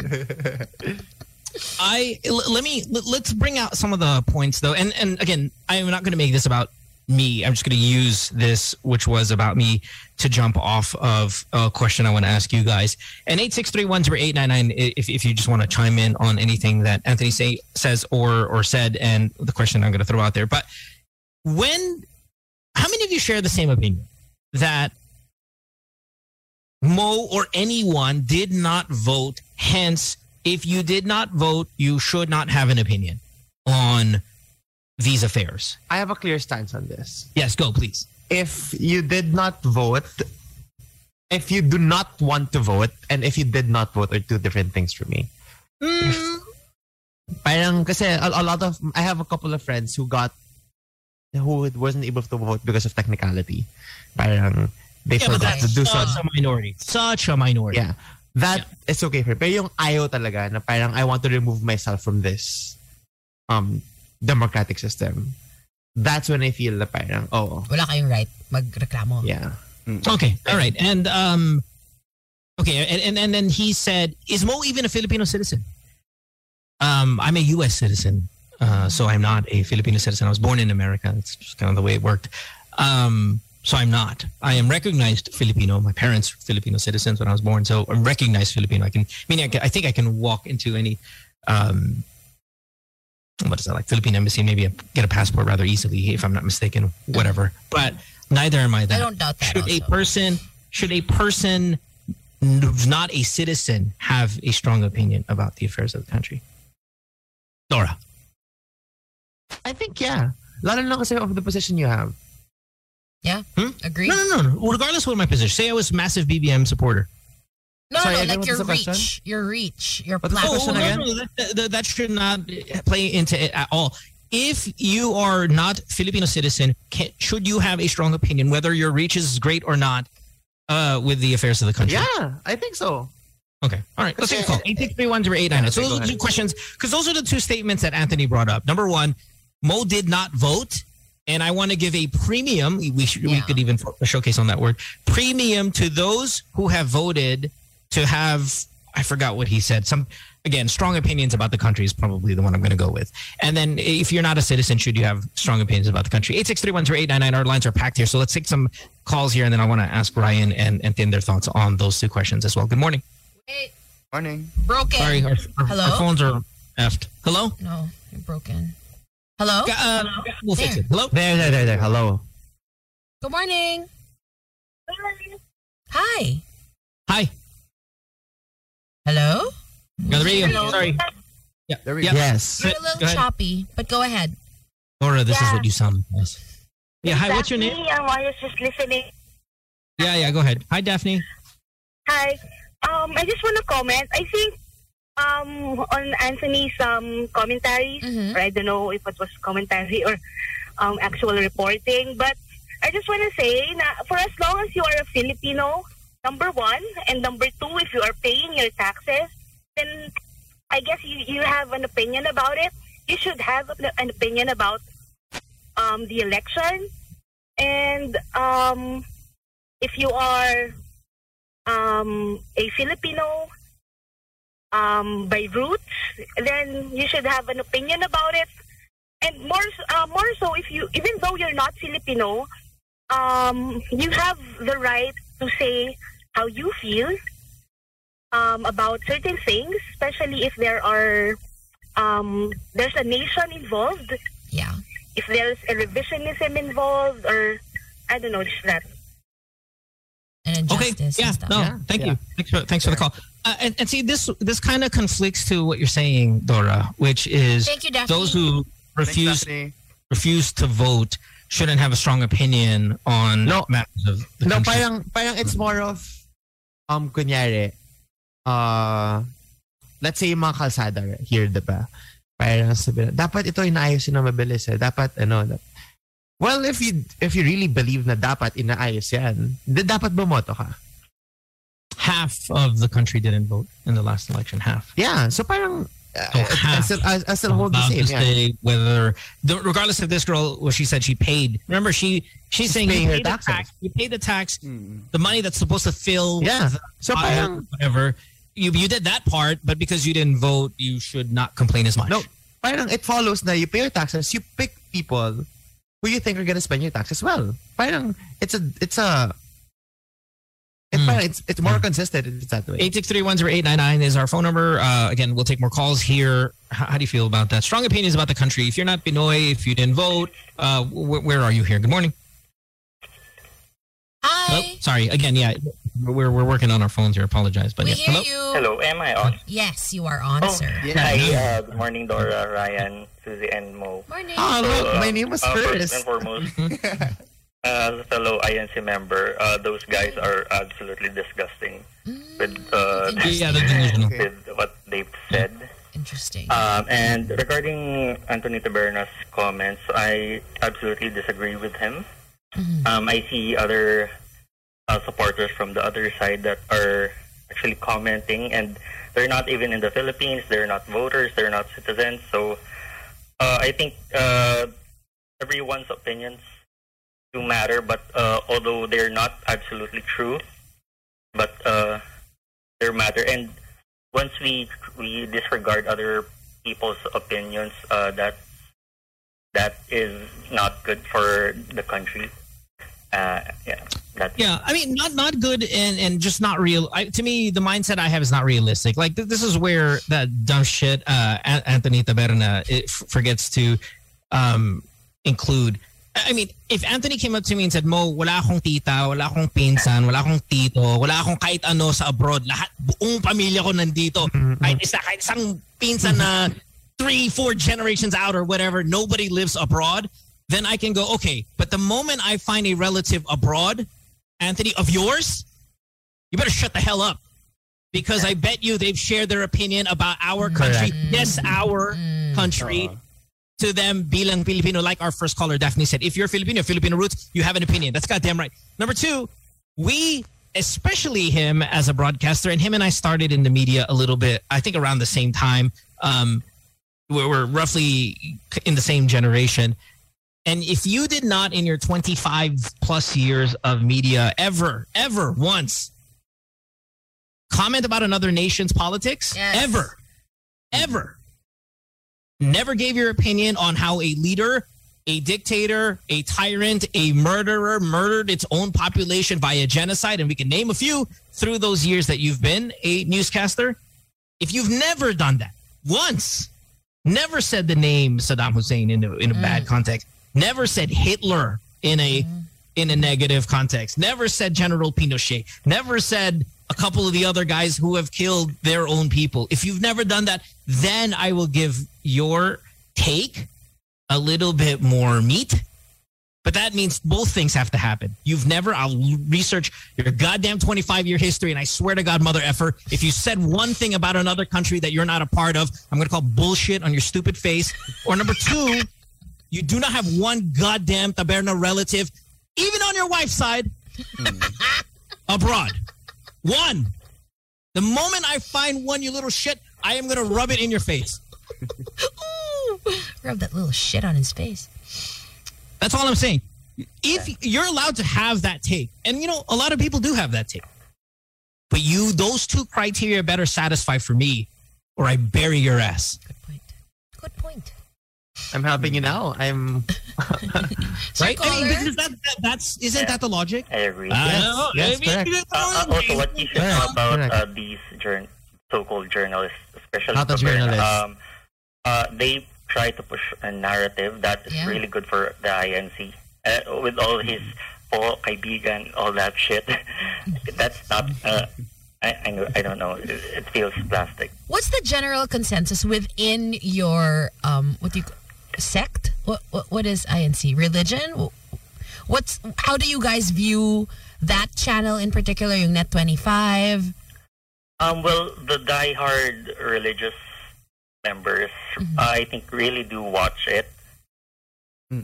I l- let me let, let's bring out some of the points though, and and again, I'm not going to make this about me. I'm just going to use this, which was about me, to jump off of a question I want to ask you guys. And 863108999, if, if you just want to chime in on anything that Anthony say, says or or said, and the question I'm going to throw out there. But when, how many of you share the same opinion that Mo or anyone did not vote? Hence, if you did not vote, you should not have an opinion on these affairs. I have a clear stance on this. Yes, go please. If you did not vote, if you do not want to vote, and if you did not vote are two different things for me. Mm. Parang kasi a, a lot of I have a couple of friends who got who wasn't able to vote because of technicality. Parang they yeah, forgot to do such some a minority. Such a minority. Yeah. that That is okay for me. Pero yung ayaw talaga na parang I want to remove myself from this um democratic system. That's when I feel na parang, oh. Wala kayong right magreklamo. Yeah. Okay. All right. And um okay, and, and and then he said, Is Mo even a Filipino citizen? Um, I'm a US citizen. Uh, so I'm not a Filipino citizen. I was born in America. That's just kind of the way it worked. Um, so I'm not. I am recognized Filipino. My parents were Filipino citizens when I was born, so I'm recognized Filipino. I can, meaning I, can, I think I can walk into any, um, what is that like Philippine embassy? Maybe get a passport rather easily if I'm not mistaken. Whatever, but neither am I. That I don't doubt that. should a person should a person who's not a citizen have a strong opinion about the affairs of the country? Laura. I think yeah. Lalo na kasi of the position you have. Yeah. Hmm? Agree. No, no, no, no. Regardless of what my position, say I was massive BBM supporter. No, Sorry, no, again, like your was the question? reach, your reach, your What's platform. question no, no, that, that, that should not play into it at all. If you are not Filipino citizen, can, should you have a strong opinion whether your reach is great or not uh, with the affairs of the country? Yeah, I think so. Okay. All right. Let's take a call. 8631089. Yeah, So okay, those are the two questions because those are the two statements that Anthony brought up. Number one, Mo did not vote. And I want to give a premium. We should, we could even showcase on that word premium to those who have voted to have. I forgot what he said. Some again, strong opinions about the country is probably the one I'm going to go with. And then if you're not a citizen, should you have strong opinions about the country? Eight six three one zero eight nine nine. Our lines are packed here, so let's take some calls here, and then I want to ask Ryan and and Tim their thoughts on those two questions as well. Good morning. Wait, Morning. broken. Sorry, our, our, Hello? our phones are effed. Hello? No, you're broken. Hello? Uh, we'll fix There. it. Hello? There, there, there, there. Hello. Good morning. Hi. Hi. Hello? You're the radio. Hello? Sorry. Yeah. There we yeah. go. Yes. You're a little ahead. choppy, but go ahead. Laura, this is what you sound like. Yes. Yeah, hi, what's your name? Daphne, I was just listening. Yeah, yeah, go ahead. Hi, Daphne. Hi. Um, I just want to comment. I think um, on Anthony's um, commentaries, Mhm. or I don't know if it was commentary or um, actual reporting, but I just want to say na for as long as you are a Filipino, number one, and number two, if you are paying your taxes, then I guess you, you have an opinion about it. You should have an opinion about um, the election. And um, if you are um, a Filipino um, by roots, then you should have an opinion about it. And more, uh, more so, if you, even though you're not Filipino, um, you have the right to say how you feel um, about certain things, especially if there are um, there's a nation involved. Yeah. If there's a revisionism involved, or I don't know, just that. And Okay. Yeah. and stuff. No. Yeah. Thank Yeah. you. Thanks for thanks for the call. Uh, and, and see this this kind of conflicts to what you're saying, Dora, which is Thank you, Daphne. those who refuse Daphne. refuse to vote shouldn't have a strong opinion on No. matters of the No, country. parang, parang it's more of, um, kunyari, uh, let's say yung mga kalsada here, di ba? Parang sabi na, dapat ito inaayos na mabilis eh. Dapat, ano, da- well, if you if you really believe na dapat inaayos yan, di dapat bumoto ka. half of the country didn't vote in the last election. Half. Yeah, so parang, uh, So I, I half still, I, I still hold the allowed same. to Yeah. say whether, the, regardless of this girl, what she said, she paid. Remember, she she's, saying you her pay the tax, you pay the tax, Mm. the money that's supposed to fill Yeah. the So parang, whatever. You you did that part, but because you didn't vote, you should not complain as much. no, parang it follows that you pay your taxes, you pick people who you think are gonna spend your taxes well. Parang it's a it's a it's, parang it's, it's more consistent if it's that way. 863-10899 is our phone number. Uh, again, we'll take more calls here. How, how do you feel about that? Strong opinions about the country. If you're not Pinoy, if you didn't vote, uh, wh- where are you here? Good morning. Hi. Oh, sorry. Again, yeah, we're we're working on our phones here. Apologize, but We yeah. hear Hello. you. Hello, am I on? Yes, you are on, Oh, sir. Hi, uh, good morning, Dora, Ryan, Susie, and Mo. Morning. Oh, look, uh, my name was uh, Chris. First and foremost, uh, a fellow INC member, uh, those guys are absolutely disgusting with, uh, Yeah, they're delusional. with what they've said. Interesting. Um, and regarding Anthony Taberna's comments, I absolutely disagree with him. Um, I see other uh, supporters from the other side that are actually commenting, and they're not even in the Philippines. They're not voters. They're not citizens. So uh, I think uh, everyone's opinions do matter, but uh, although they're not absolutely true, but uh, they matter. And once we we disregard other people's opinions, uh, that that is not good for the country. Uh, yeah, Yeah, I mean, not not good and and just not real. I, to me, the mindset I have is not realistic. Like th- this is where that dumb shit uh, An- Anthony Taberna it f- forgets to um, include. I I mean, if Anthony came up to me and said, "Mo, wala akong tita, wala akong pinsan, wala akong tito, wala akong kahit ano sa abroad, lahat buong pamilya ko nandito, kahit isa, kahit isang pinsan na three, four generations out or whatever, nobody lives abroad." Then I can go, okay. But the moment I find a relative abroad, Anthony, of yours, you better shut the hell up. Because I bet you they've shared their opinion about our mm. country. Correct. Mm. Yes, our mm. country. Uh-huh. To them, bilang Filipino, like our first caller Daphne said, if you're Filipino, Filipino roots, you have an opinion. That's goddamn right. Number two, we, especially him as a broadcaster, and him and I started in the media a little bit, I think around the same time. Um, we're, we're roughly in the same generation. And if you did not, in your 25 plus years of media, ever, ever once comment about another nation's politics, ever, ever, never gave your opinion on how a leader, a dictator, a tyrant, a murderer murdered its own population via genocide, and we can name a few through those years that you've been a newscaster. If you've never done that once, never said the name Saddam Hussein in a, in a bad mm. context, never said Hitler in a mm-hmm. in a negative context, never said General Pinochet, never said a couple of the other guys who have killed their own people. If you've never done that, then I will give your take a little bit more meat. But that means both things have to happen. You've never, I'll research your goddamn 25 year history, and I swear to God, mother effer, if you said one thing about another country that you're not a part of, I'm going to call bullshit on your stupid face. Or number two, you do not have one goddamn taberna relative, even on your wife's side, hmm. abroad. One. The moment I find one, you little shit, I am going to rub it in your face. Ooh, Rub that little shit on his face. That's all I'm saying. If you're allowed to have that take, and you know, a lot of people do have that take, but you, those two criteria better satisfy for me, or I bury your ass. Good point. Good point. I'm helping you now. I'm right. I mean, because that, that, that's isn't that the logic? I agree. Uh, Yes, I mean, correct. Uh, uh, also, what you should know about uh, these journ- so-called journalists, especially Not the journalists. um, uh, they try to push a narrative that is Yeah. really good for the INC. Uh, with all his po, kaibigan, all that shit. That's not. Uh, I, I, I don't know. It, it feels plastic. What's the general consensus within your um what do you sect? What what, what is INC? Religion? What's how do you guys view that channel in particular, yung Net 25? Um, well, the die-hard religious members, Mm-hmm. I think, really do watch it,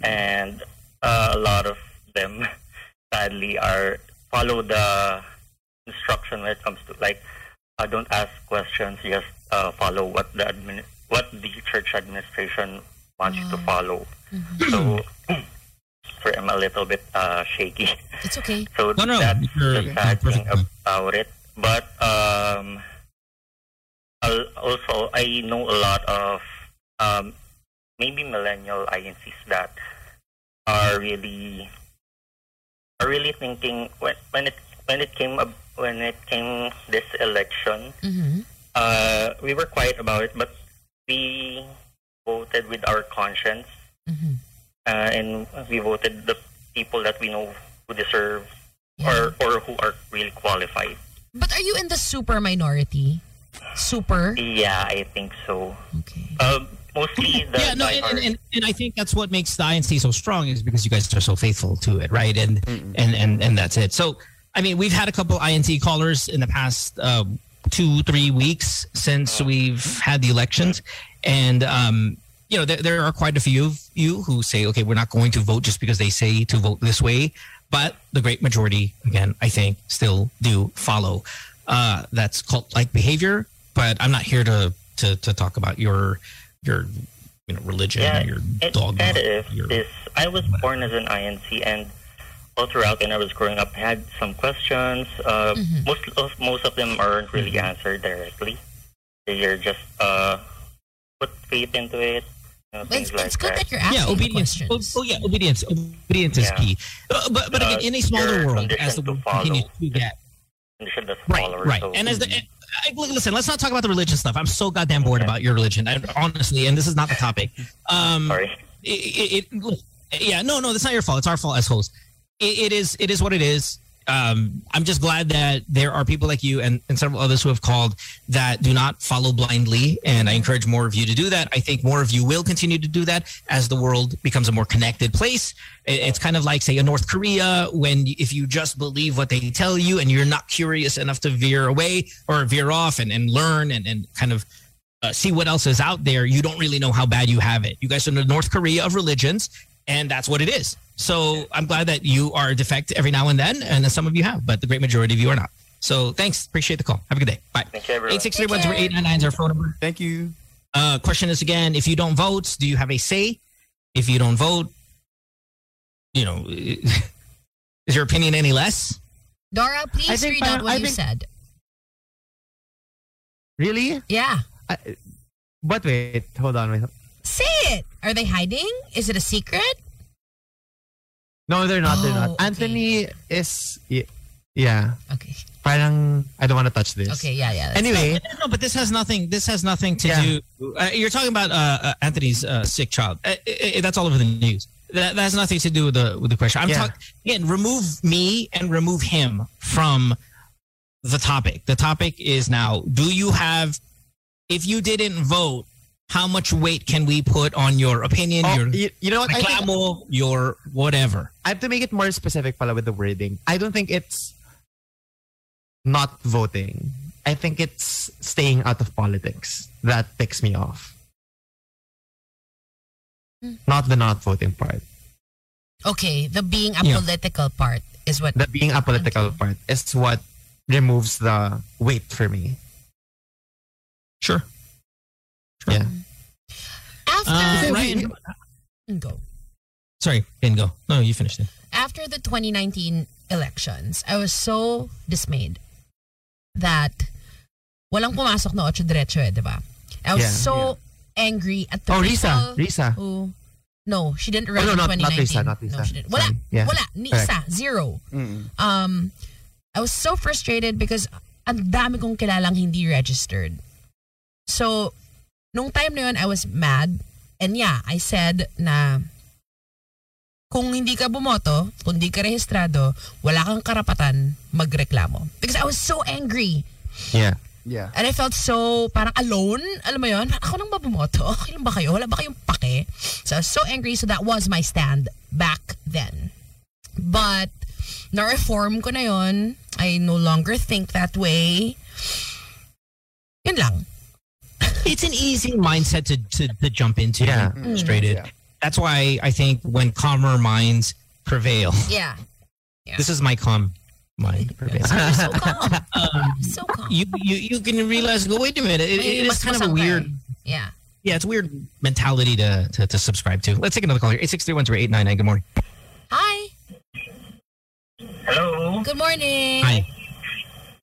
and uh, a lot of them, sadly, are follow the instruction when it comes to like, uh, don't ask questions, just uh, follow what the admin, what the church administration wants you to follow. So, for I'm a little bit uh, shaky. It's okay. So No, no, that's you're- the sad thing about it. But um, also, I know a lot of um, maybe millennial INCs that are really are really thinking when when it when it came up when it came this election, Mm-hmm. uh, we were quiet about it, but we voted with our conscience, Mm-hmm. uh, and we voted the people that we know who deserve or or who are really qualified. But are you in the super minority? Super? Yeah, I think so. Okay. Um, mostly the yeah, no, and, and, and, and I think that's what makes the INC so strong is because you guys are so faithful to it, right? And and and and that's it. So, I mean, we've had a couple INC callers in the past uh, two, three weeks since we've had the elections, and um, you know, there, there are quite a few of you who say, okay, we're not going to vote just because they say to vote this way, but the great majority, again, I think, still do follow. Uh, that's cult-like behavior, but I'm not here to to to talk about your your you know religion yeah, or your it, dogma. and if this, I was born as an INC, and all throughout when I was growing up, I had some questions. Uh, Mm-hmm. Most of most of them aren't really answered directly. They're just uh, put faith into it. You know, things like that. yeah, obedience. Oh, oh, yeah, obedience. Obedience is key. Uh, but but again, Uh, in a smaller world, as the conditioned to world follow. continues to get right, right, so- and as the and, I, listen, let's not talk about the religion stuff. I'm so goddamn bored about your religion. I, honestly, and this is not the topic. Um, Sorry. It, it, it, yeah, no, no, that's not your fault. It's our fault as hosts. It, it is. It is what it is. Um, I'm just glad that there are people like you and, and several others who have called that do not follow blindly. And I encourage more of you to do that. I think more of you will continue to do that as the world becomes a more connected place. It's kind of like, say, a North Korea, when if you just believe what they tell you and you're not curious enough to veer away or veer off and, and learn and, and kind of uh, see what else is out there, you don't really know how bad you have it. You guys are the North Korea of religions, and that's what it is. So I'm glad that you are defect every now and then, and some of you have, but the great majority of you are not. So thanks. Appreciate the call. Have a good day. Bye. Thank you, everyone. 863 is our phone number. Thank you. Uh, question is again, if you don't vote, do you have a say? If you don't vote, you know, is your opinion any less? Dora, please read out what I you think- said. Really? Yeah. But wait, hold on. Wait. Say it. Are they hiding? Is it a secret? No, they're not. they're Oh, not. okay. Anthony is, yeah. Okay. Parang, I don't want to touch this. Okay, yeah, yeah. Anyway, No, no, but this has nothing. This has nothing to Yeah. do. Uh, you're talking about uh, uh, Anthony's uh, sick child. Uh, uh, uh, that's all over the news. That, that has nothing to do with the with the question. I'm Yeah. talking again. Remove me and remove him from the topic. The topic is now: Do you have? If you didn't vote, how much weight can we put on your opinion? Oh, your you, you know what? I think- reclamo, your whatever. I have to make it more specific pala with the wording. I don't think it's not voting. I think it's staying out of politics that ticks me off. Hmm. Not the not voting part. Okay, the being Yeah. apolitical part is what. The being apolitical part is what removes the weight for me. Sure. Yeah. After Uh, Ryan, go. sorry, didn't go. No, you finished it. After the 2019 elections, I was so dismayed that walang pumasok na ocho derecho eh, di ba? I was Yeah, so angry at the Oh, people Risa. Risa. who no, she didn't run Oh, run no, in not, 2019. not Lisa. Not No, she didn't. Wala. Sorry. Yeah. Wala. Ni Correct. isa. Zero. Um, I was so frustrated because ang dami kong kilalang hindi registered. So, nung time na yun, I was mad. And yeah, I said na kung hindi ka bumoto, kung hindi ka rehistrado, wala kang karapatan magreklamo. Because I was so angry. Yeah. Yeah. And I felt so parang alone. Alam mo yun? Ako nang ba bumoto? Kailan ba kayo? Wala ba kayong pake? So I was so angry. So that was my stand back then. But na-reform ko na yon. I no longer think that way. Yun lang. It's an easy mindset to to, to jump into. Yeah. and frustrated. That's why I think when calmer minds prevail. Yeah. This is my calm mind prevail. You're so calm. Um, so calm. you, you you can realize. Go wait a minute. It, it is kind of a masangkay. weird. Yeah. Yeah, it's a weird mentality to, to, to subscribe to. Let's take another call here. Eight six three one zero eight nine nine. Good morning. Hi. Hello. Good morning. Hi.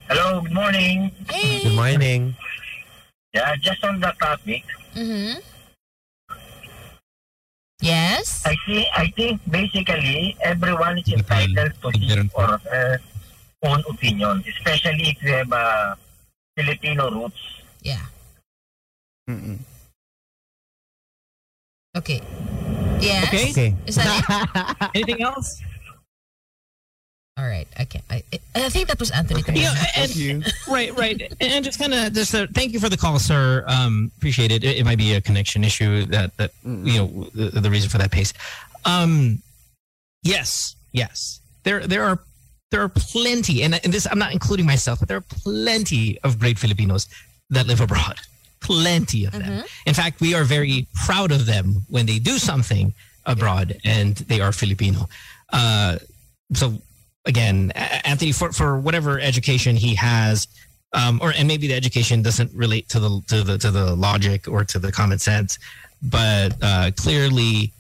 Hello, good morning. Hey. Good morning. Yeah, just on the topic, Mm-hmm. Yes? I see. I think basically everyone is entitled to his or her own opinion, especially if you have uh, Filipino roots. Yeah. Okay. Yes? Okay. Okay. Is that it? Anything else? All right. Okay. I, I think that was Anthony. Yeah, and, right, right, and just kind of just uh, thank you for the call, sir. Um, appreciate it. it. It might be a connection issue that that you know the, the reason for that pace. Um, yes, yes. There there are there are plenty, and, and this I'm not including myself, but there are plenty of great Filipinos that live abroad. Plenty of them. In fact, we are very proud of them when they do something abroad and they are Filipino. Uh, so again, Anthony, for, for whatever education he has, um, or and maybe the education doesn't relate to the to the to the logic or to the common sense, but uh, clearly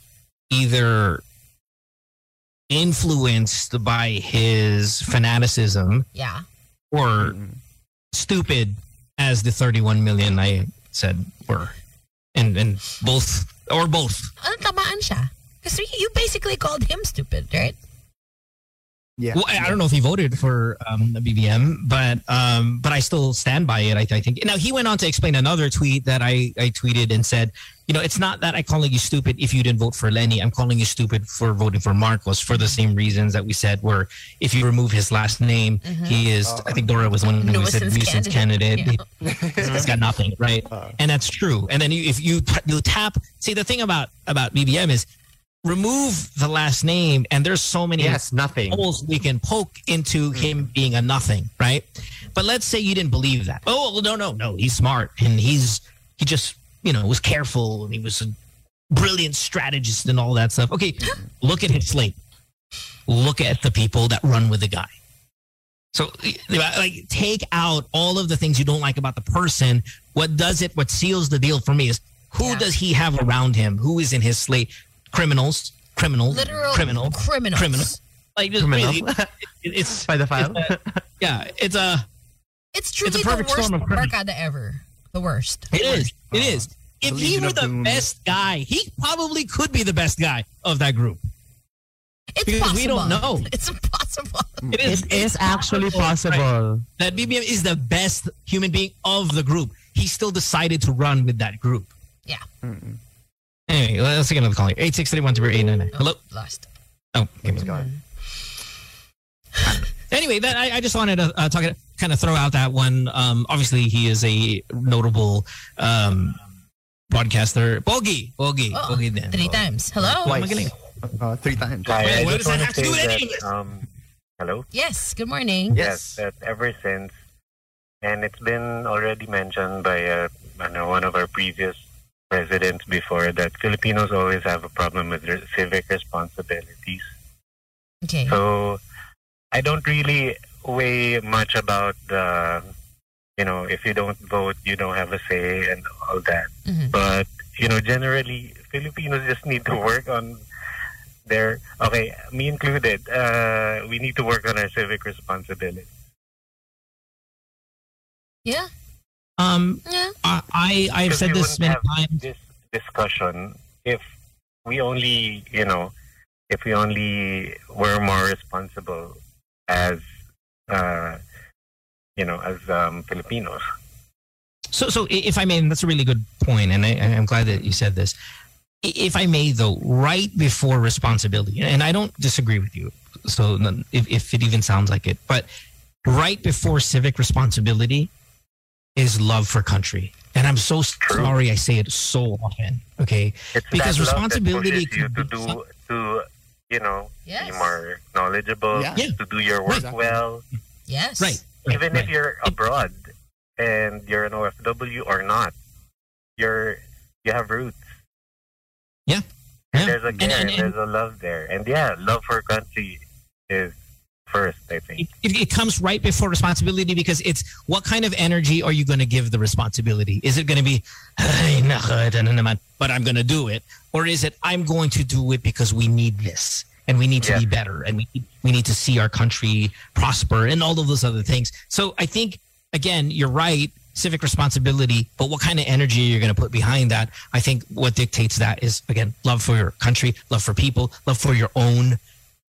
either influenced by his fanaticism Yeah. or stupid as the 31 million I said were. And and both or both. Ano tamaan siya? Kasi you basically called him stupid, right? Yeah. Well, I I don't know if he voted for um, the BBM, but um, but I still stand by it. I, I think. Now he went on to explain another tweet that I, I tweeted and said, you know, it's not that I'm calling you stupid if you didn't vote for Leni. I'm calling you stupid for voting for Marcos for the same reasons that we said. were if you remove his last name, he is. I think Dora was one who said Nuisance nuisance candidate. candidate. He- He's got nothing, right? and that's true. And then you, if you you tap, see the thing about about BBM is remove the last name, and there's so many Yes, nothing. holes we can poke into him mm. being a nothing, right? But let's say you didn't believe that. Oh no, no, no. He's smart, and he's he just you know was careful, and he was a brilliant strategist and all that stuff. Okay, look at his slate. Look at the people that run with the guy. So, like, take out all of the things you don't like about the person. What does it? What seals the deal for me is who does he have around him? Who is in his slate? Criminals, criminals, Literal criminal, criminals. criminals. Like, just Criminal. really, it- it's By the file. it's a- yeah, it's a. It's truly It's a the perfect worst storm of criminals. barkada ever. The worst. It is. It is. If he were the Doom. best guy, he probably could be the best guy of that group. It's Because possible. we don't know. It's impossible. It is, It is actually Right. possible. That BBM is the best human being of the group. He still decided to run with that group. Yeah. Anyway, let's take another call here. 863 Hello? Lost. Oh, okay. Anyway, that I, I just wanted to uh, talk, kind of throw out that one. Um, obviously, he is a notable um, broadcaster. Bogi, Bogi, Oh, Bogi. din. Three times. Hello? Oh, magaling. Uh, three times. Hi, Wait, what does that have to to do say with anything? that, um, hello? Yes. Good morning. Yes, that ever since, and it's been already mentioned by uh, know one of our previous presidents before that Filipinos always have a problem with their civic responsibilities. Okay. So I don't really weigh much about the, you know, if you don't vote, you don't have a say and all that. Mhm. But you know, generally, Filipinos just need to work on their. Okay, me included. Uh, we need to work on our civic responsibility. Yeah. Um, Yeah. I, I I've said this many have times. This discussion, if we only, you know, if we only were more responsible as, uh, you know, as um, Filipinos. So, so if I may, and that's a really good point, and I, I'm glad that you said this. If I may, though, right before responsibility, and I don't disagree with you. So, if, if it even sounds like it, but right before civic responsibility is love for country, and I'm so sorry I say it so often. Okay, It's because that love that responsibility you to be do to you know Yes. be more knowledgeable, Yeah. Yeah. to do your work Right. well, Yes. right. right, even right. if you're abroad and you're an OFW or not, you're you have roots. Yeah. And Yeah. there's a And- and- and- there's a love there, and yeah, love for country is first. I think. it, it comes right before responsibility because it's what kind of energy are you going to give the responsibility? Is it going to be, "Ay, nako, ito na naman, but I'm going to do it? Or is it, I'm going to do it because we need this and we need to be better and we, we need to see our country prosper and all of those other things. So I think, again, you're right. civic responsibility, but what kind of energy you're going to put behind that. I think what dictates that is again love for your country, love for people, love for your own,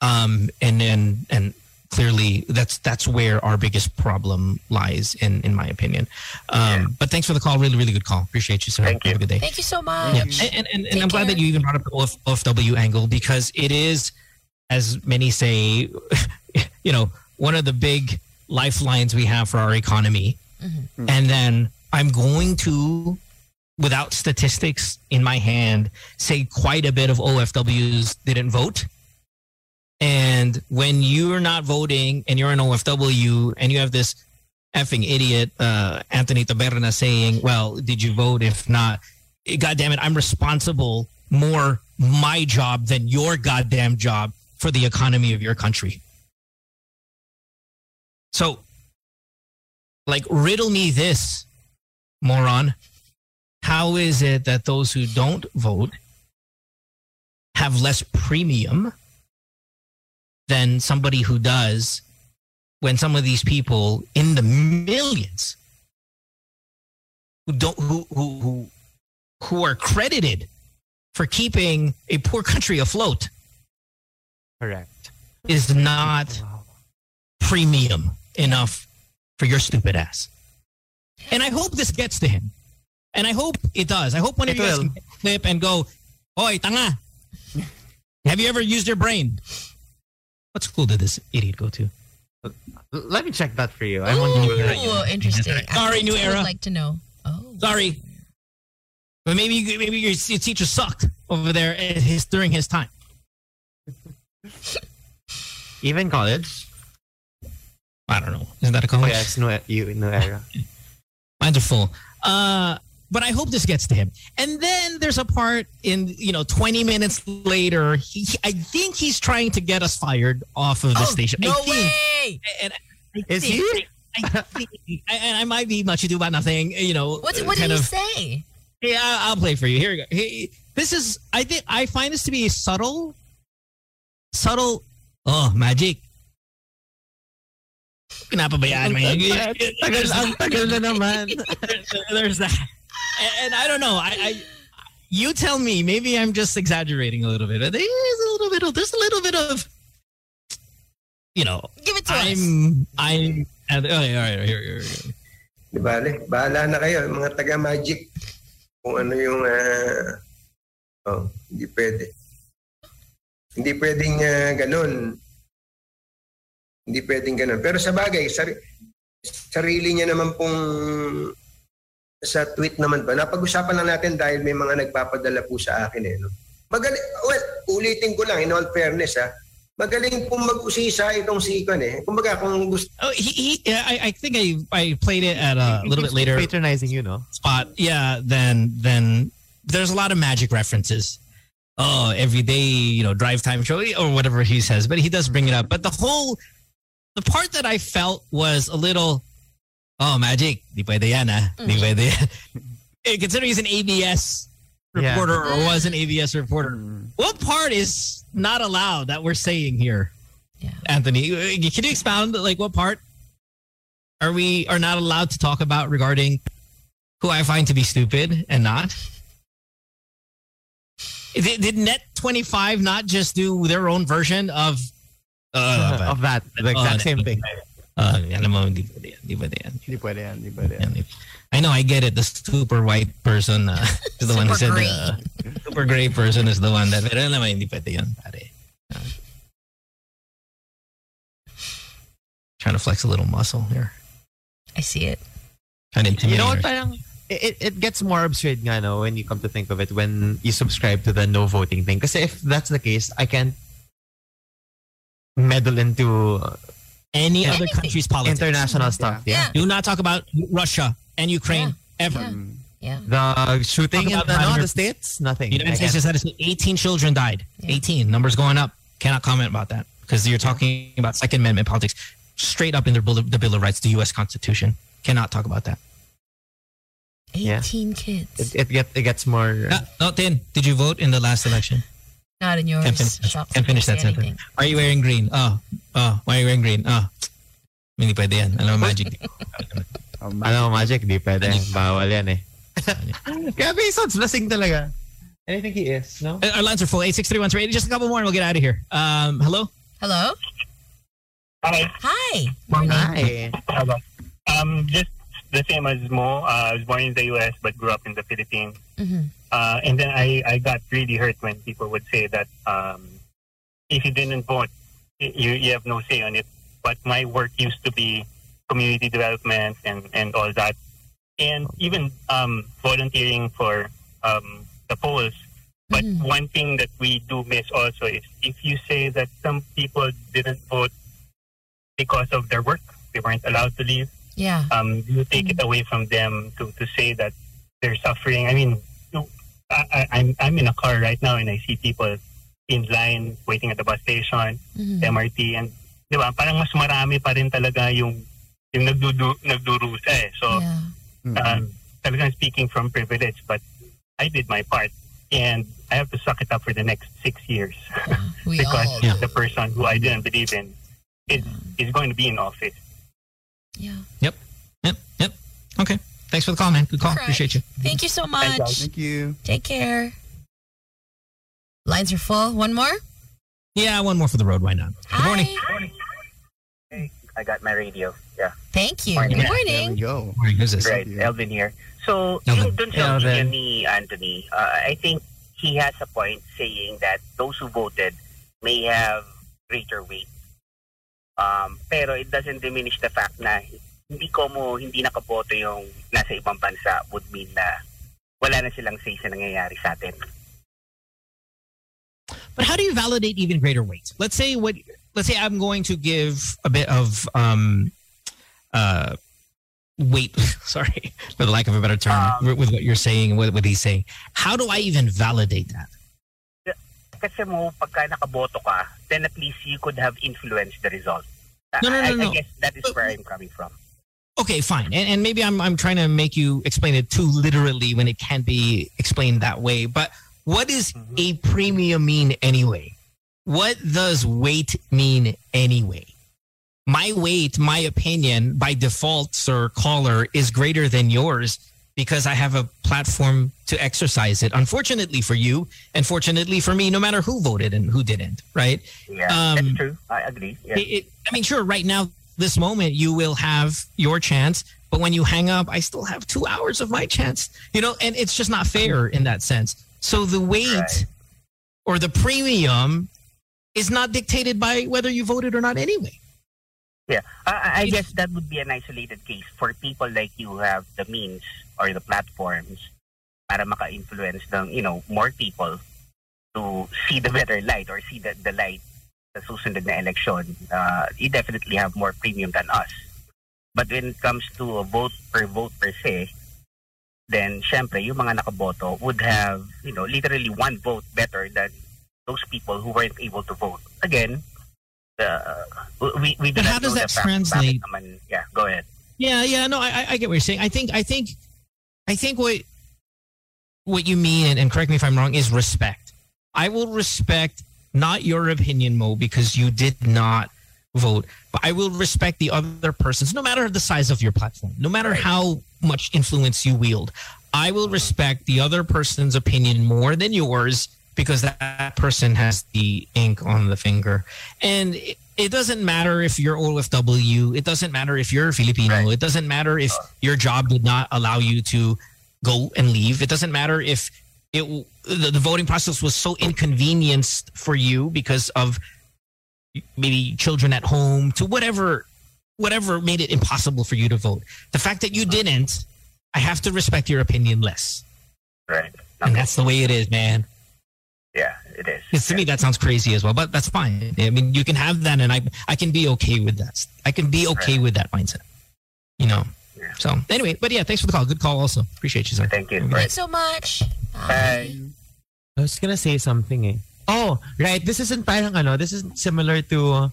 um, and and and clearly that's that's where our biggest problem lies, in in my opinion. Um, But thanks for the call. Really, really good call. Appreciate you, sir. Thank Have a good day. Thank you so much. Yeah. And, and, and I'm glad that you even brought up the OF, OFW angle because it is, as many say, you know, one of the big lifelines we have for our economy. And then I'm going to, without statistics in my hand, say quite a bit of OFWs didn't vote. And when you're not voting and you're an OFW and you have this effing idiot, uh, Anthony Taberna saying, well, did you vote? If not, eh, God damn it, I'm responsible more my job than your goddamn job for the economy of your country. So, like, riddle me this, moron. How is it that those who don't vote have less premium than somebody who does when some of these people in the millions who don't who who who, who are credited for keeping a poor country afloat Correct. is not premium enough for your stupid ass. And I hope this gets to him. And I hope it does. I hope one of you guys can flip and go, Oi, tanga. Have you ever used your brain? What school did this idiot go to? Let me check that for you. I'm wondering whether Ooh, interesting. Sorry, new era. I would like to know. Oh. Sorry. But maybe maybe your, your teacher sucked over there at his, during his time. even college. I don't know. Isn't that a Oh, college? yes, new, you, new era. Mine's are full. Uh, but I hope this gets to him. And then there's a part in, you know, 20 minutes later, he, I think he's trying to get us fired off of the station. No I think, way! And I Is think- he? I think, I, and I might be much ado about nothing, you know. What, uh, what did he of, say? Yeah, I'll play for you. Here we go. He, this is, I think, I find this to be subtle, subtle, oh, magic. Pinapabayaan mo yan. Tagal, ang tagal na naman. There's that. And, and I don't know. I, I, you tell me. Maybe I'm just exaggerating a little bit. There's a little bit of. There's a little bit of. You know. Give it to us. I'm. I'm. All right. All right. Here. Here. here. Di bale, bahala na kayo, mga taga-magic. Kung ano yung, ah, oh, hindi pwede. Hindi pwedeng ah, ganun. Hindi pwedeng ganun. Pero sa bagay, sari, sarili niya naman pong sa tweet naman pa. Napag-usapan lang natin dahil may mga nagpapadala po sa akin eh. No? Magaling, well, ulitin ko lang in all fairness ha. Magaling pong mag-usisa itong si Ikon eh. Kumbaga kung gusto, Oh, he, he yeah, I, I think I, I played it at a little bit later Patronizing you, no? spot. Yeah, then then there's a lot of magic references. Oh, every day, you know, drive time show or whatever he says, but he does bring it up. But the whole, the part that I felt was a little, oh, magic, di pwede yan ah, di pwede yan. Eh, Considering he's an ABS Yeah. reporter or was an ABS reporter, what part is not allowed that we're saying here, Yeah. Anthony? Uh, Can you expound like what part are we are not allowed to talk about regarding who I find to be stupid and not? Did, did Net twenty five not just do their own version of uh, of that, the exact same thing. Uh, alam mo, hindi pwede yan, hindi pwede yan. Hindi pwede yan, hindi pwede yan. I know, I get it. The super white person uh, is the one who said Super uh, super gray person is the one that. Pero alam mo, hindi pwede yan, pare. Uh, trying to flex a little muscle here. I see it. Trying to You know what, parang, it, it gets more absurd nga, no, when you come to think of it, when you subscribe to the no voting thing. Kasi if that's the case, I can't meddle into Any other country's politics. international stuff. Yeah. Do not talk about Russia and Ukraine ever. Yeah. The shooting in the, about no, the States, nothing. United States just said 18 children died. 18. Numbers going up. Cannot comment about that because you're talking about Second Amendment politics straight up in the Bill, of, the Bill of Rights, the U.S. Constitution. Cannot talk about that. 18 kids. It, it, get, it gets more. Uh, no, Tin, did you vote in the last election? Not in yours. Can't finish, Shop. can't finish that Say sentence. anything. Are you wearing green? Oh, oh, why are you wearing green? Oh, hindi pwede yan. Alam mo, magic. Ano, Magic, di pwede. Bawal yan eh. Grabe, sounds lasing talaga. And I think he is, no? Uh, Our lines are full. 863 Just a couple more and we'll get out of here. Um, hello? Hello? Hi. Hi. Hi. Hello. Um, just the same as Mo. Uh, I was born in the U.S. but grew up in the Philippines. Mhm. Uh, and then I, I got really hurt when people would say that um, if you didn't vote, you, you have no say on it. But my work used to be community development and, and all that. And even um, volunteering for um, the polls. But one thing that we do miss also is if you say that some people didn't vote because of their work, they weren't allowed to leave, Yeah. um, you take it away from them to, to say that they're suffering. I mean, I, I, I'm, I'm in a car right now and I see people in line waiting at the bus station, Mhm. MRT, and di ba, parang mas marami pa rin talaga yung, yung nagdudu, nagdurusa eh. So, um, talagang speaking from privilege, but I did my part. And I have to suck it up for the next six years We because all do. the person who I didn't believe in is, is going to be in office. Yeah. Yep. Yep. Yep. Okay. Thanks for the call, man. Good call. Correct. Appreciate you. Thank you so much. Thank you. Take care. Lines are full. One more? Yeah, one more for the road. Why not? Good morning. Hey, I got my radio. Yeah. Thank you. Morning. Good morning. Yo. Morning. Who's this? Right, Elvin here. So, Elvin. yung dun sa Elvin. opinion ni Anthony, uh, I think he has a point saying that those who voted may have greater weight. Um, pero it doesn't diminish the fact na hindi ko mo hindi nakaboto yung nasa ibang bansa would mean na wala na silang say sa nangyayari sa atin. But how do you validate even greater weight? Let's say what let's say I'm going to give a bit of um uh weight sorry for the lack of a better term with, with what you're saying with what he's saying. How do I even validate that? Kasi mo, pagka nakaboto ka, then at least you could have influenced the result. No, no, I, no, I no. guess that is where I'm coming from. Okay, fine. And, and maybe I'm I'm trying to make you explain it too literally when it can't be explained that way. But what does mm-hmm. a premium mean anyway? What does weight mean anyway? My weight, my opinion, by default, sir caller, is greater than yours because I have a platform to exercise it. Unfortunately for you, and fortunately for me, no matter who voted and who didn't, right? Yeah, Um, that's true. I agree. Yeah. It, it, I mean, sure, right now, this moment, you will have your chance. But when you hang up, I still have two hours of my chance. You know, and it's just not fair in that sense. So the weight or the premium is not dictated by whether you voted or not anyway. Yeah, I, I guess that would be an isolated case for people like you who have the means or the platforms para maka-influence ng, you know, more people to see the better light or see the, the light sa susunod na election. Uh, you definitely have more premium than us. But when it comes to a vote per vote per se, then syempre, yung mga nakaboto would have, you know, literally one vote better than those people who weren't able to vote. Again, uh, we, we do But how does that the translate- naman- yeah, go ahead. Yeah, yeah, no, I- I get what you're saying. I think, I think, I think what what you mean, and, and correct me if I'm wrong, is respect. I will respect not your opinion, Mo, because you did not vote, but I will respect the other person's, no matter the size of your platform, no matter how much influence you wield. I will respect the other person's opinion more than yours because that person has the ink on the finger. And it, doesn't matter if you're OFW. It doesn't matter if you're Filipino. It doesn't matter if your job did not allow you to go and leave. It doesn't matter if it the, the voting process was so inconvenienced for you because of maybe children at home to whatever whatever made it impossible for you to vote. The fact that you didn't, I have to respect your opinion less. Right. And that's the way it is, man. Yeah, it is. 'Cause to me, that sounds crazy as well, but that's fine. I mean, you can have that, and I I can be okay with that. I can be okay with that mindset. You know. So anyway, but yeah, thanks for the call. Good call, also. Appreciate you, sir. Thank you. Thanks so much. Bye. I was gonna say something eh. Oh, right. This isn't parang ano, this is similar to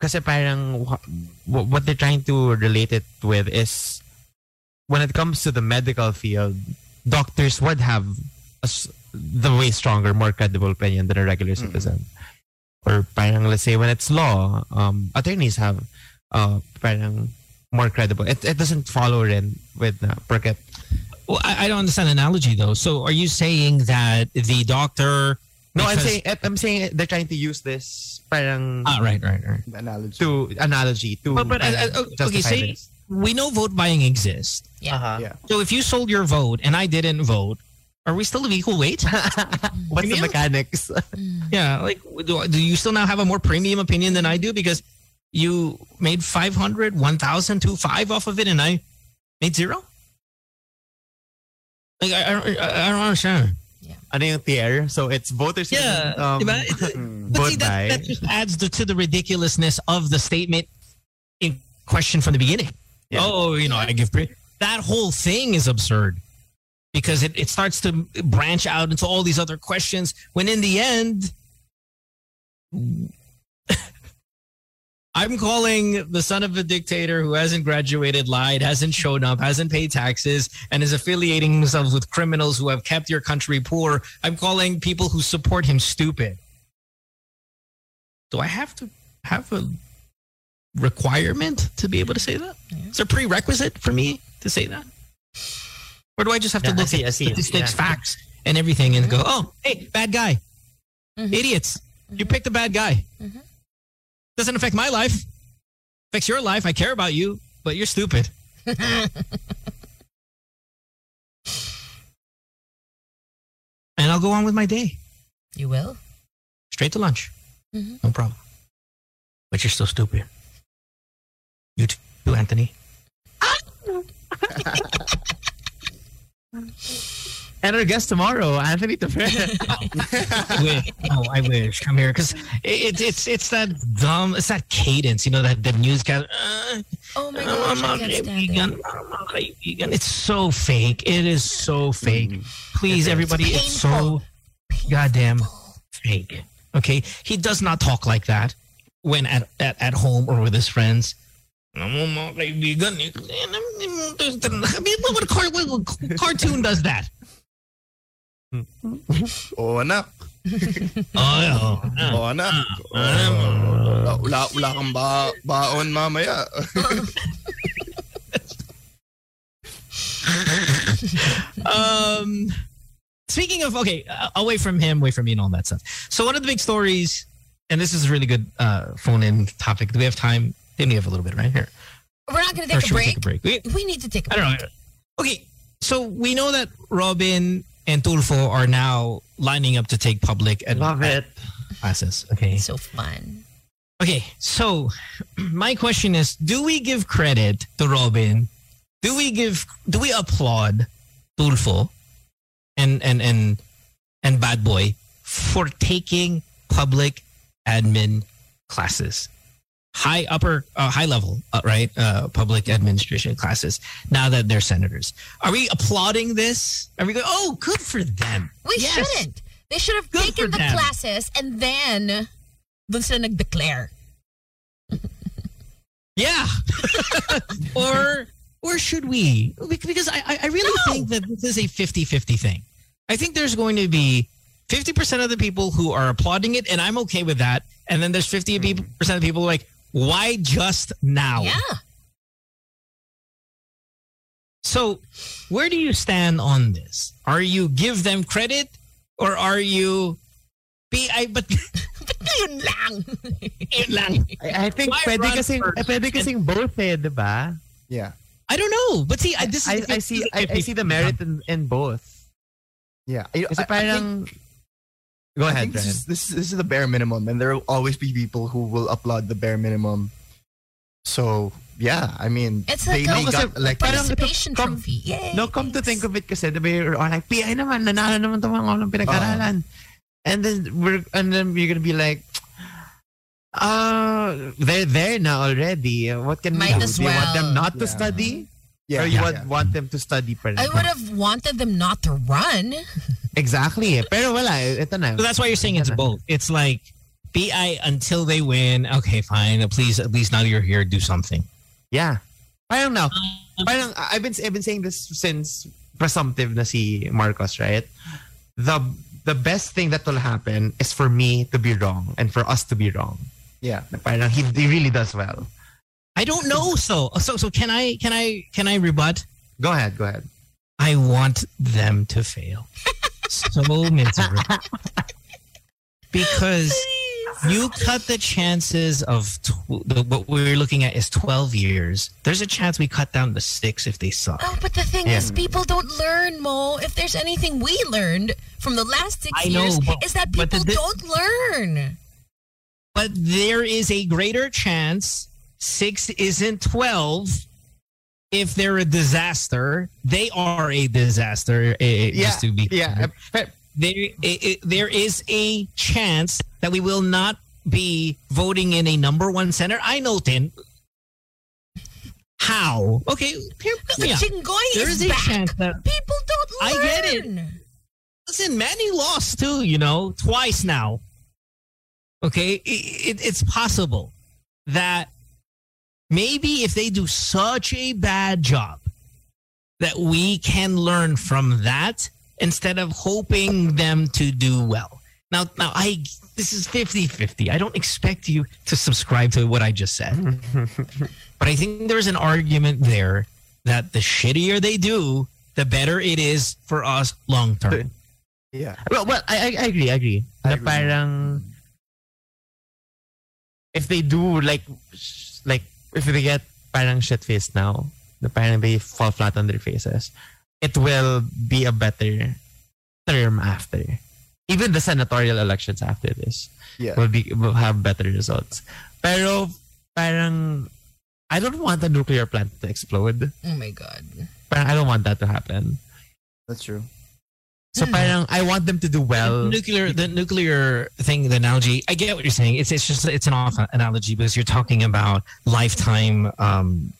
kasi parang wha- wha- what they're trying to relate it with is when it comes to the medical field, doctors would have a s the way stronger, more credible opinion than a regular citizen. Or parang let's say when it's law, um, attorneys have uh, parang more credible. It, it doesn't follow rin with na porket Well, I, I don't understand analogy though. So are you saying that the doctor? No, I'm saying I'm saying they're trying to use this parang Ah, right, right, right. Analogy. to analogy to But, but uh, parang uh, okay, justify say this. we know vote buying exists. Yeah. Uh-huh. Yeah. So if you sold your vote and I didn't vote, are we still of equal weight? What's the mechanics? yeah, like do, do you still now have a more premium opinion than I do because you made 500, 1,000, 2,5 off of it and I made zero? Like I, I, don't- I I don't understand. ano yung tier? So it's voters Yeah, um, diba? But see, that, that just adds the, to the ridiculousness of the statement in question from the beginning. Oh, you know, I give pre- that whole thing is absurd because it, it starts to branch out into all these other questions when in the end I'm calling the son of a dictator who hasn't graduated, lied, hasn't shown up, hasn't paid taxes, and is affiliating himself with criminals who have kept your country poor. I'm calling people who support him stupid. Do I have to have a requirement to be able to say that? Is there a prerequisite for me to say that? Or do I just have to Yeah, look see, at see. statistics, Yeah. facts, and everything and go, oh, hey, bad guy. Mm-hmm. Idiots. You mm-hmm. picked a bad guy. Mm-hmm. Doesn't affect my life. Affects your life. I care about you, but you're stupid. and I'll go on with my day. You will? Straight to lunch. Mhm. No problem. But you're still stupid. You too, Anthony. And our guest tomorrow, Anthony Taberna. I wish. Oh, I wish. Come here, because it, it's it's that dumb. It's that cadence. You know that the newscast. Uh, Oh my I'm gosh, I not can't stand vegan. it. Vegan. It's so fake. It is so fake. Please, It is. everybody, It's it's so goddamn fake. Okay, he does not talk like that when at at, at home or with his friends. I'm not vegan. I mean, what, what, what cartoon does that? Oo, anak. Oh, yeah. Oo, anak. Wala, wala, wala kang ba, baon mamaya. um, speaking of, okay, uh, away from him, away from me, and all that stuff. So one of the big stories, and this is a really good uh, phone-in topic. Do we have time? Then we have a little bit right here. We're not going to take a should we break. take a break? We, We need to take a I break. don't know. Okay, so we know that Robin and Tulfo are now lining up to take public and Love it. classes. Okay, So fun. Okay, so my question is: Do we give credit to Robin? Do we give? Do we applaud Tulfo and and and and Bad Boy for taking public admin classes, high upper uh, high level, uh, right? Uh, public administration classes. Now that they're senators, are we applauding this? Are we going? Oh, good for them. We Yes. shouldn't. They should have Good taken the them. classes and then dun sila nag-declare. Yeah. or or should we? Because I, I- really think that this is a 50-50 thing. I think there's going to be 50% of the people who are applauding it, and I'm okay with that. And then there's 50% of people who are like, why just now? Yeah. So where do you stand on this? Are you give them credit or are you be I but yun lang. yun lang. I, I think Why pwede run kasing, first? eh, pwede kasing both eh, di ba? Yeah. I don't know. But see, I, this I, is I see I, I see the merit in, in both. Yeah. I, Kasi I- I think- Go I ahead, think this Brian. is, this, is- this is the bare minimum, and there will always be people who will applaud the bare minimum. So yeah, I mean, It's they, like they a got elected. participation come- trophy. Yay. No, come to think of it kasi, di ba, you're all like, PI naman, nanalo naman itong mga walang pinag-aralan. and then we're, and then you're gonna be like, uh, they're there now already. What can Might we do? as Do you want them well. not to study? Yeah, or you yeah, would yeah. want them to study pa? I would have wanted them not to run. Exactly. Pero wala, ito na. So that's why you're saying it's both. It's like BI until they win. Okay, fine. Please, at least now you're here. Do something. Yeah. Parang now, parang I've been I've been saying this since presumptive na si Marcos, right? The the best thing that will happen is for me to be wrong and for us to be wrong. Yeah. Na Parang he, he really does well. I don't know. So so so can I can I can I rebut? Go ahead. Go ahead. I want them to fail so miserably because you cut the chances of tw- the, what we're looking at is 12 years. There's a chance we cut down to six if they suck. Oh, but the thing Yeah. is, people don't learn, Mo. If there's anything we learned from the last six I know, years, but- is that people the- don't learn. But there is a greater chance six isn't 12 if they're a disaster. They are a disaster. eh, eh, just to be yeah. clear. There, eh, eh, there is a chance that we will not be voting in a number one center. I know, Tin. How? Okay, here, yeah. There is is a back. chance that People don't Learn. I get it. Listen, Manny lost too, you know, twice now. Okay, it, it, it's possible that maybe if they do such a bad job that we can learn from that instead of hoping them to do well. Now, now I this is 50-50. I don't expect you to subscribe to what I just said. but I think there's an argument there that the shittier they do, the better it is for us long term. Yeah. Well, well, I, I, I agree, I agree. parang if they do like like if they get parang shit faced now, the parang they fall flat on their faces, it will be a better term after. Even the senatorial elections after this Yeah. will be will have better results. Pero parang I don't want the nuclear plant to explode. Oh my God. Parang I don't want that to happen. That's true. So parang I want them to do well. The nuclear, the nuclear thing, the analogy. I get what you're saying. It's it's just it's an off analogy because you're talking about lifetime, um,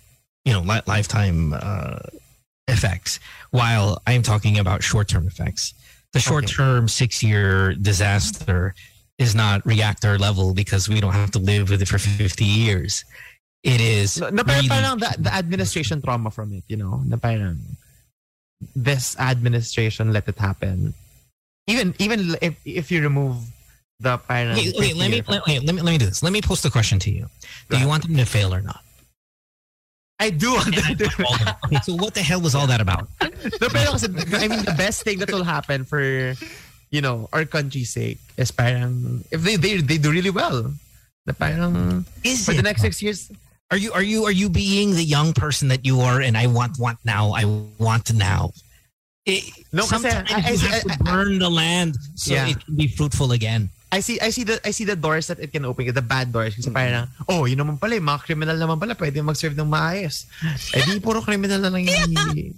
you know, li- lifetime uh, effects, while I'm talking about short term effects. The short term six year disaster is not reactor level because we don't have to live with it for 50 years. It is No, no, pero really- parang the, the administration trauma from it, you know, na parang this administration let it happen. Even even if if you remove the parang Wait, wait, let me let, wait, let me let me do this. Let me post a question to you. Do you want them to fail or not? I do want them to Okay, so what the hell was all that about? kasi, I mean, the best thing that will happen for, you know, our country's sake is parang, if they, they, they do really well, The parang, Is for the next six years, Are you are you are you being the young person that you are? And I want want now. I want now. It, No, kasi sometimes I- I- you have to burn the land so Yeah. it can be fruitful again. I see I see the I see the doors that it can open, the bad doors. Kasi parang, oh, yun naman pala, yung mga criminal naman pala, pwede mag-serve ng maayos. Eh di, puro criminal na lang yung i-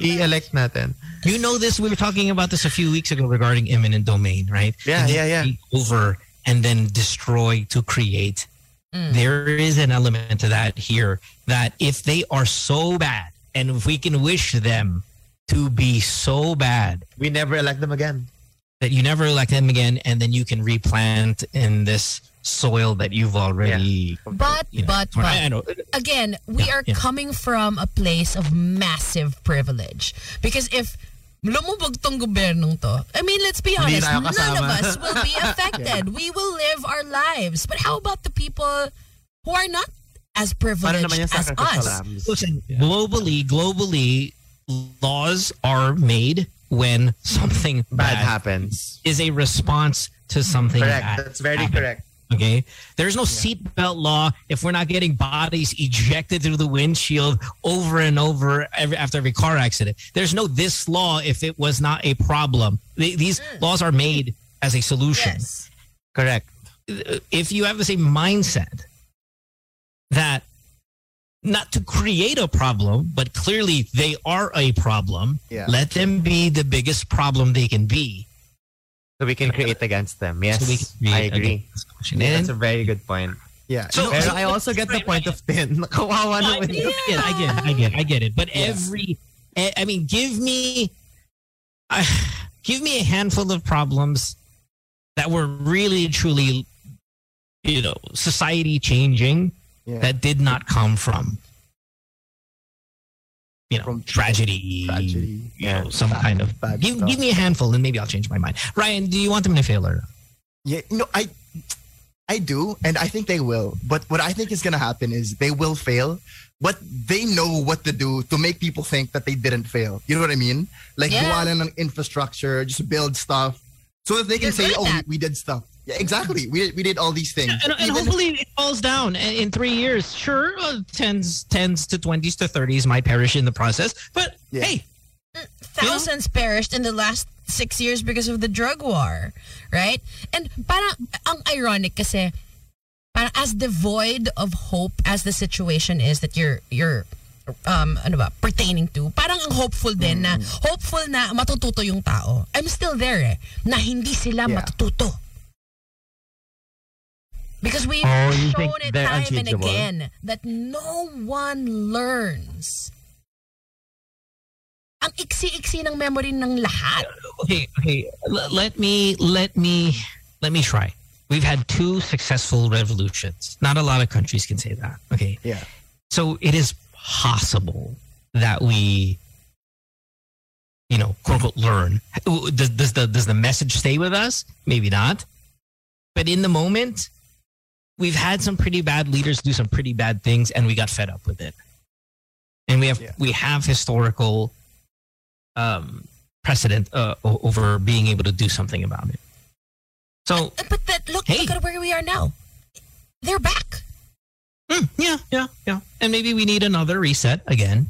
i-elect natin. You know this. We were talking about this a few weeks ago regarding eminent domain, right? Yeah, yeah, yeah. take Over and then destroy to create. Mm. There is an element to that here that if they are so bad, and if we can wish them to be so bad, we never elect them again. That you never elect them again, and then you can replant in this soil that you've already. But, you know, but, torn- but, I know. again, we Yeah, are yeah. coming from a place of massive privilege. Because if lumubog tong gobyernong to, I mean, let's be honest, none of us will be affected. We will live our lives. But how about the people who are not as privileged naman yung as us? lambs? Listen, globally, globally, laws are made when something bad, happens. Is a response to something Correct. bad. That's very happened. correct. Okay. There's no seatbelt law if we're not getting bodies ejected through the windshield over and over every, after every car accident. There's no this law if it was not a problem. Th- These hmm. laws are made as a solution. Yes. Correct. If you have the same mindset that not to create a problem, but clearly they are a problem, Yeah. let them be the biggest problem they can be. So we can create against them. Yes, So we can create I agree. against them. Yeah, that's a very good point. Yeah. So- Pero I also get the point of Tin. Nakawawa I naman get yun. it. I get it. I get it. I get it. But every, eh, I mean, give me, uh, give me a handful of problems that were really, truly, you know, society changing Yeah. that did not come from, you know, tragedy, tragedy, you know, some kind of. Give, stuff. give me a handful, and maybe I'll change my mind. Ryan, do you want them to fail or? Yeah, no, I I do, and I think they will. But what I think is going to happen is they will fail, but they know what to do to make people think that they didn't fail. You know what I mean? Like, Yeah. gawa lang ng infrastructure, just build stuff, so that they can You're say, "Oh, we, we did stuff." Yeah, exactly. We we did all these things. And, and Even- hopefully it falls down in in three years. Sure, uh, tens, tens to twenties to thirties might perish in the process, but hey, Thousands perished in the last six years because of the drug war, right? And parang ang ironic kasi parang as devoid of hope as the situation is that you're you're um ano ba pertaining to parang ang hopeful din na hopeful na matututo yung tao. I'm still there eh na hindi sila matututo. Because we've Oh, shown it time and again that no one learns ang iksi-iksi ng memory ng lahat okay, okay. L- let me let me let me try. We've had two successful revolutions. Not a lot of countries can say that. Okay. Yeah. So it is possible that we, you know, quote unquote, learn. Does, does the does the message stay with us? Maybe not. But in the moment, we've had some pretty bad leaders do some pretty bad things, and we got fed up with it. And we have we have historical um, precedent uh, over being able to do something about it. So, but that look look at where we are now they're back Hmm, yeah, yeah, yeah. And maybe we need another reset again.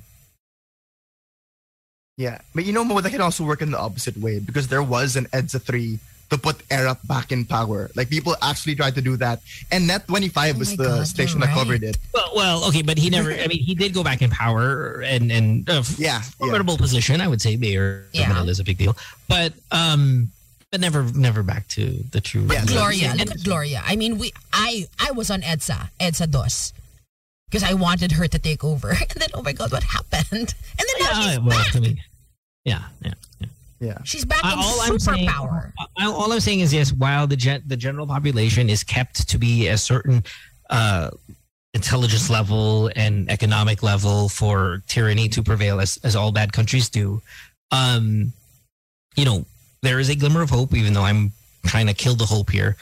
Yeah, but you know what? That can also work in the opposite way because there was an EDSA three to put Erap back in power. Like people actually tried to do that, and Net twenty five was the station that covered it. Well, well, okay, but he never. I mean, he did go back in power and and uh, yeah, formidable position. I would say mayor Yeah. Manila is a big deal, but um, but never never back to the true. Yeah, Gloria look at Gloria I mean we I I was on EDSA EDSA DOS because I wanted her to take over and then oh my god what happened and then now Yeah, she's well, back I mean, yeah, yeah, yeah. Yeah. she's back Uh, in all I'm saying- superpower I- all I'm saying is yes. While the gen- the general population is kept to be a certain uh, intelligence level and economic level for tyranny to prevail, as as all bad countries do, um, you know, there is a glimmer of hope. Even though I'm trying to kill the hope here,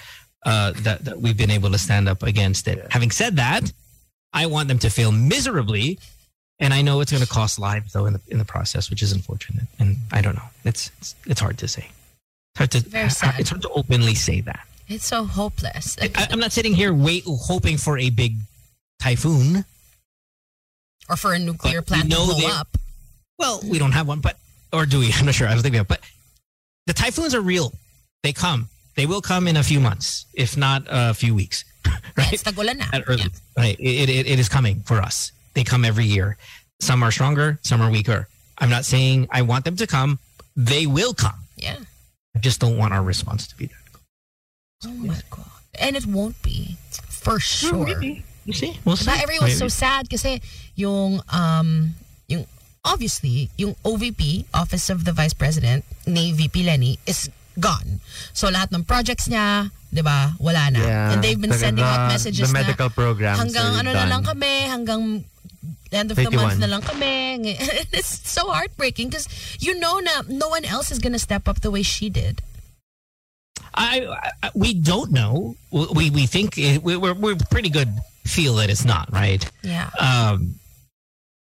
uh, that that we've been able to stand up against it. Having said that, I want them to fail miserably. And I know it's going to cost lives, though, in the in the process, which is unfortunate. And I don't know. It's it's, it's hard to say. It's hard to it's hard to openly say that. it's so hopeless I, I'm not sitting here wait hoping for a big typhoon. or for a nuclear plant to blow up Well, we don't have one, but or do we? I'm not sure. I was thinking, of, but the typhoons are real. They come. They will come in a few months, if not a few weeks. right? Yes, tagulan na. At early, right? It, it, it is coming for us. They come every year. Some are stronger, some are weaker. I'm not saying I want them to come. They will come. Yeah. I just don't want our response to be that. Oh my God. And it won't be. For sure. You see? We'll see. Diba, everyone's so sad kasi yung, um, yung, obviously, yung OVP, Office of the Vice President, ni VP Leni, is gone. So lahat ng projects niya, di ba, wala na. Yeah. And they've been The- sending out the- messages the na medical programs hanggang are ano na lang kami, hanggang end of the 31. month na lang kami. It's so heartbreaking because you know na no one else is gonna step up the way she did. I, I we don't know. We we think it, we, we're we're pretty good feel that it's not right. Yeah. Um,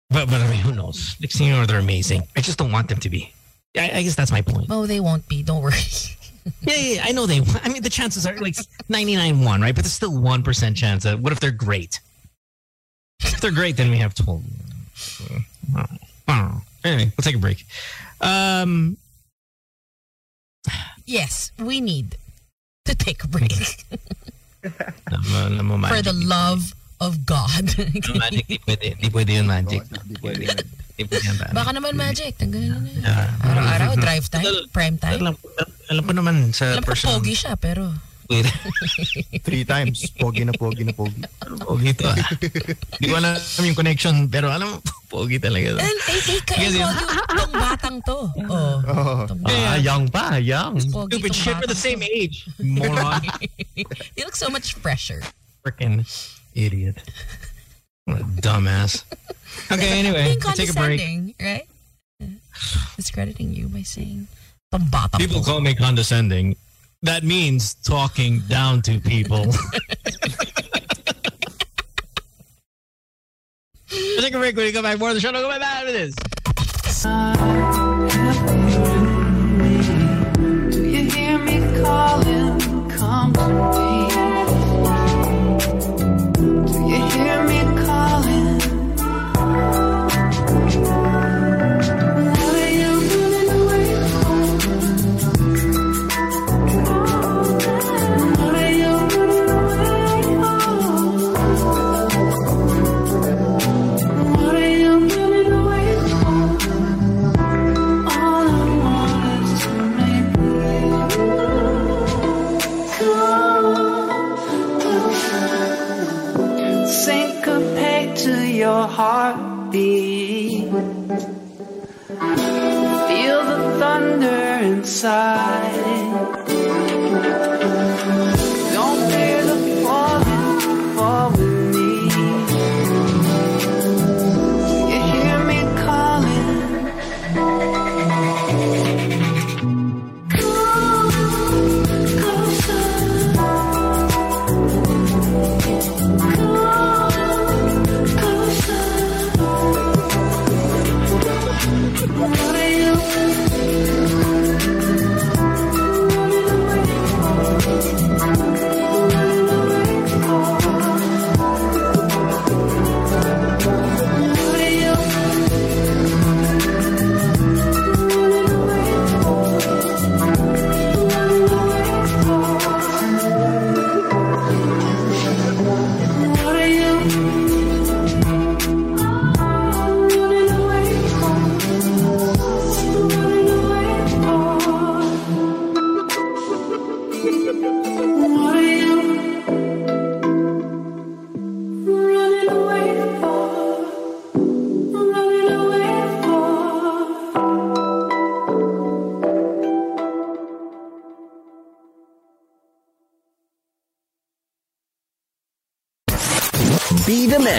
but but I mean, who knows? Next thing you know, they're amazing. I just don't want them to be. I, I guess that's my point. Oh, they won't be. Don't worry. Yeah, yeah, yeah, I know they. I mean, the chances are like ninety nine one, right? But there's still one percent chance. Of, what if they're great? If they're great, then we have told. I don't know. Anyway, we'll take a break. Um, yes, we need to take a break alam mo, for the love of God. magic, di pwede. Di pwede yun, magic. Di pwede. Di pwede yan, pare. Baka naman magic. Tanggalin na. Yeah. Araw-araw, drive time, prime time. Alam, alam ko naman sa Alam ko personal. pogi siya, pero... Wait. Three times. Pogi na pogi na pogi. Pogi to ah. Di ko alam yung connection, pero alam mo, pogi talaga. to. And kaya Kasi- ko tong batang to. Oh. Ah, young pa, young. Pogi Stupid shit, we're the same age. Moron. You look so much fresher. Freaking idiot. What a dumbass. Okay, anyway, Being let's take a break. right? Discrediting you by saying tong batang People call me condescending. That means talking down to people. Let's take a break when we come back. More of the show. Don't go back after this. Do you hear me calling? Come to me. Thunder inside.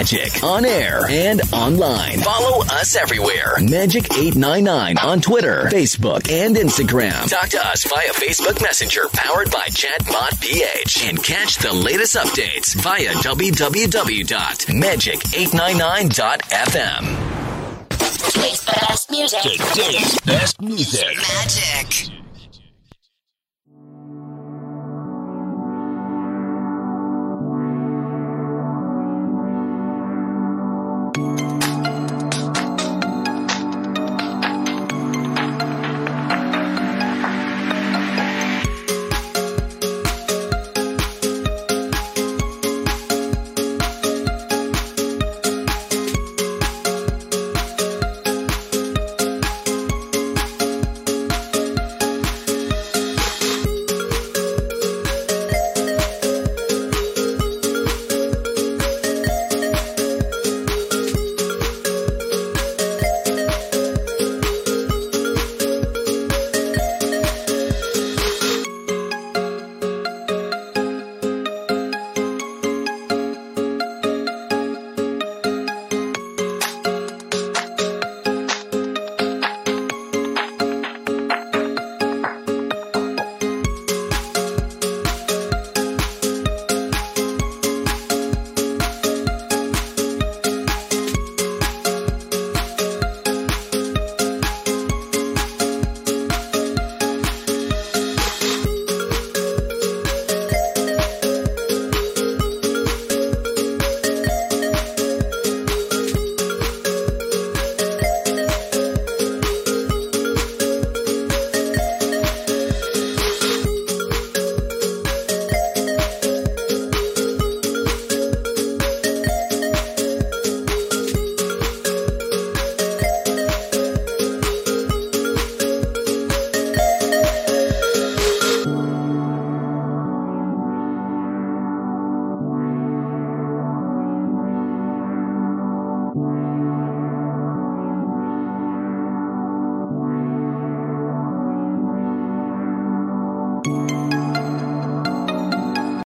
Magic on air and online. Follow us everywhere. Magic899 on Twitter, Facebook, and Instagram. Talk to us via Facebook Messenger powered by Chatbot PH. And catch the latest updates via www.magic899.fm. Today's best music. Today's best music. Magic.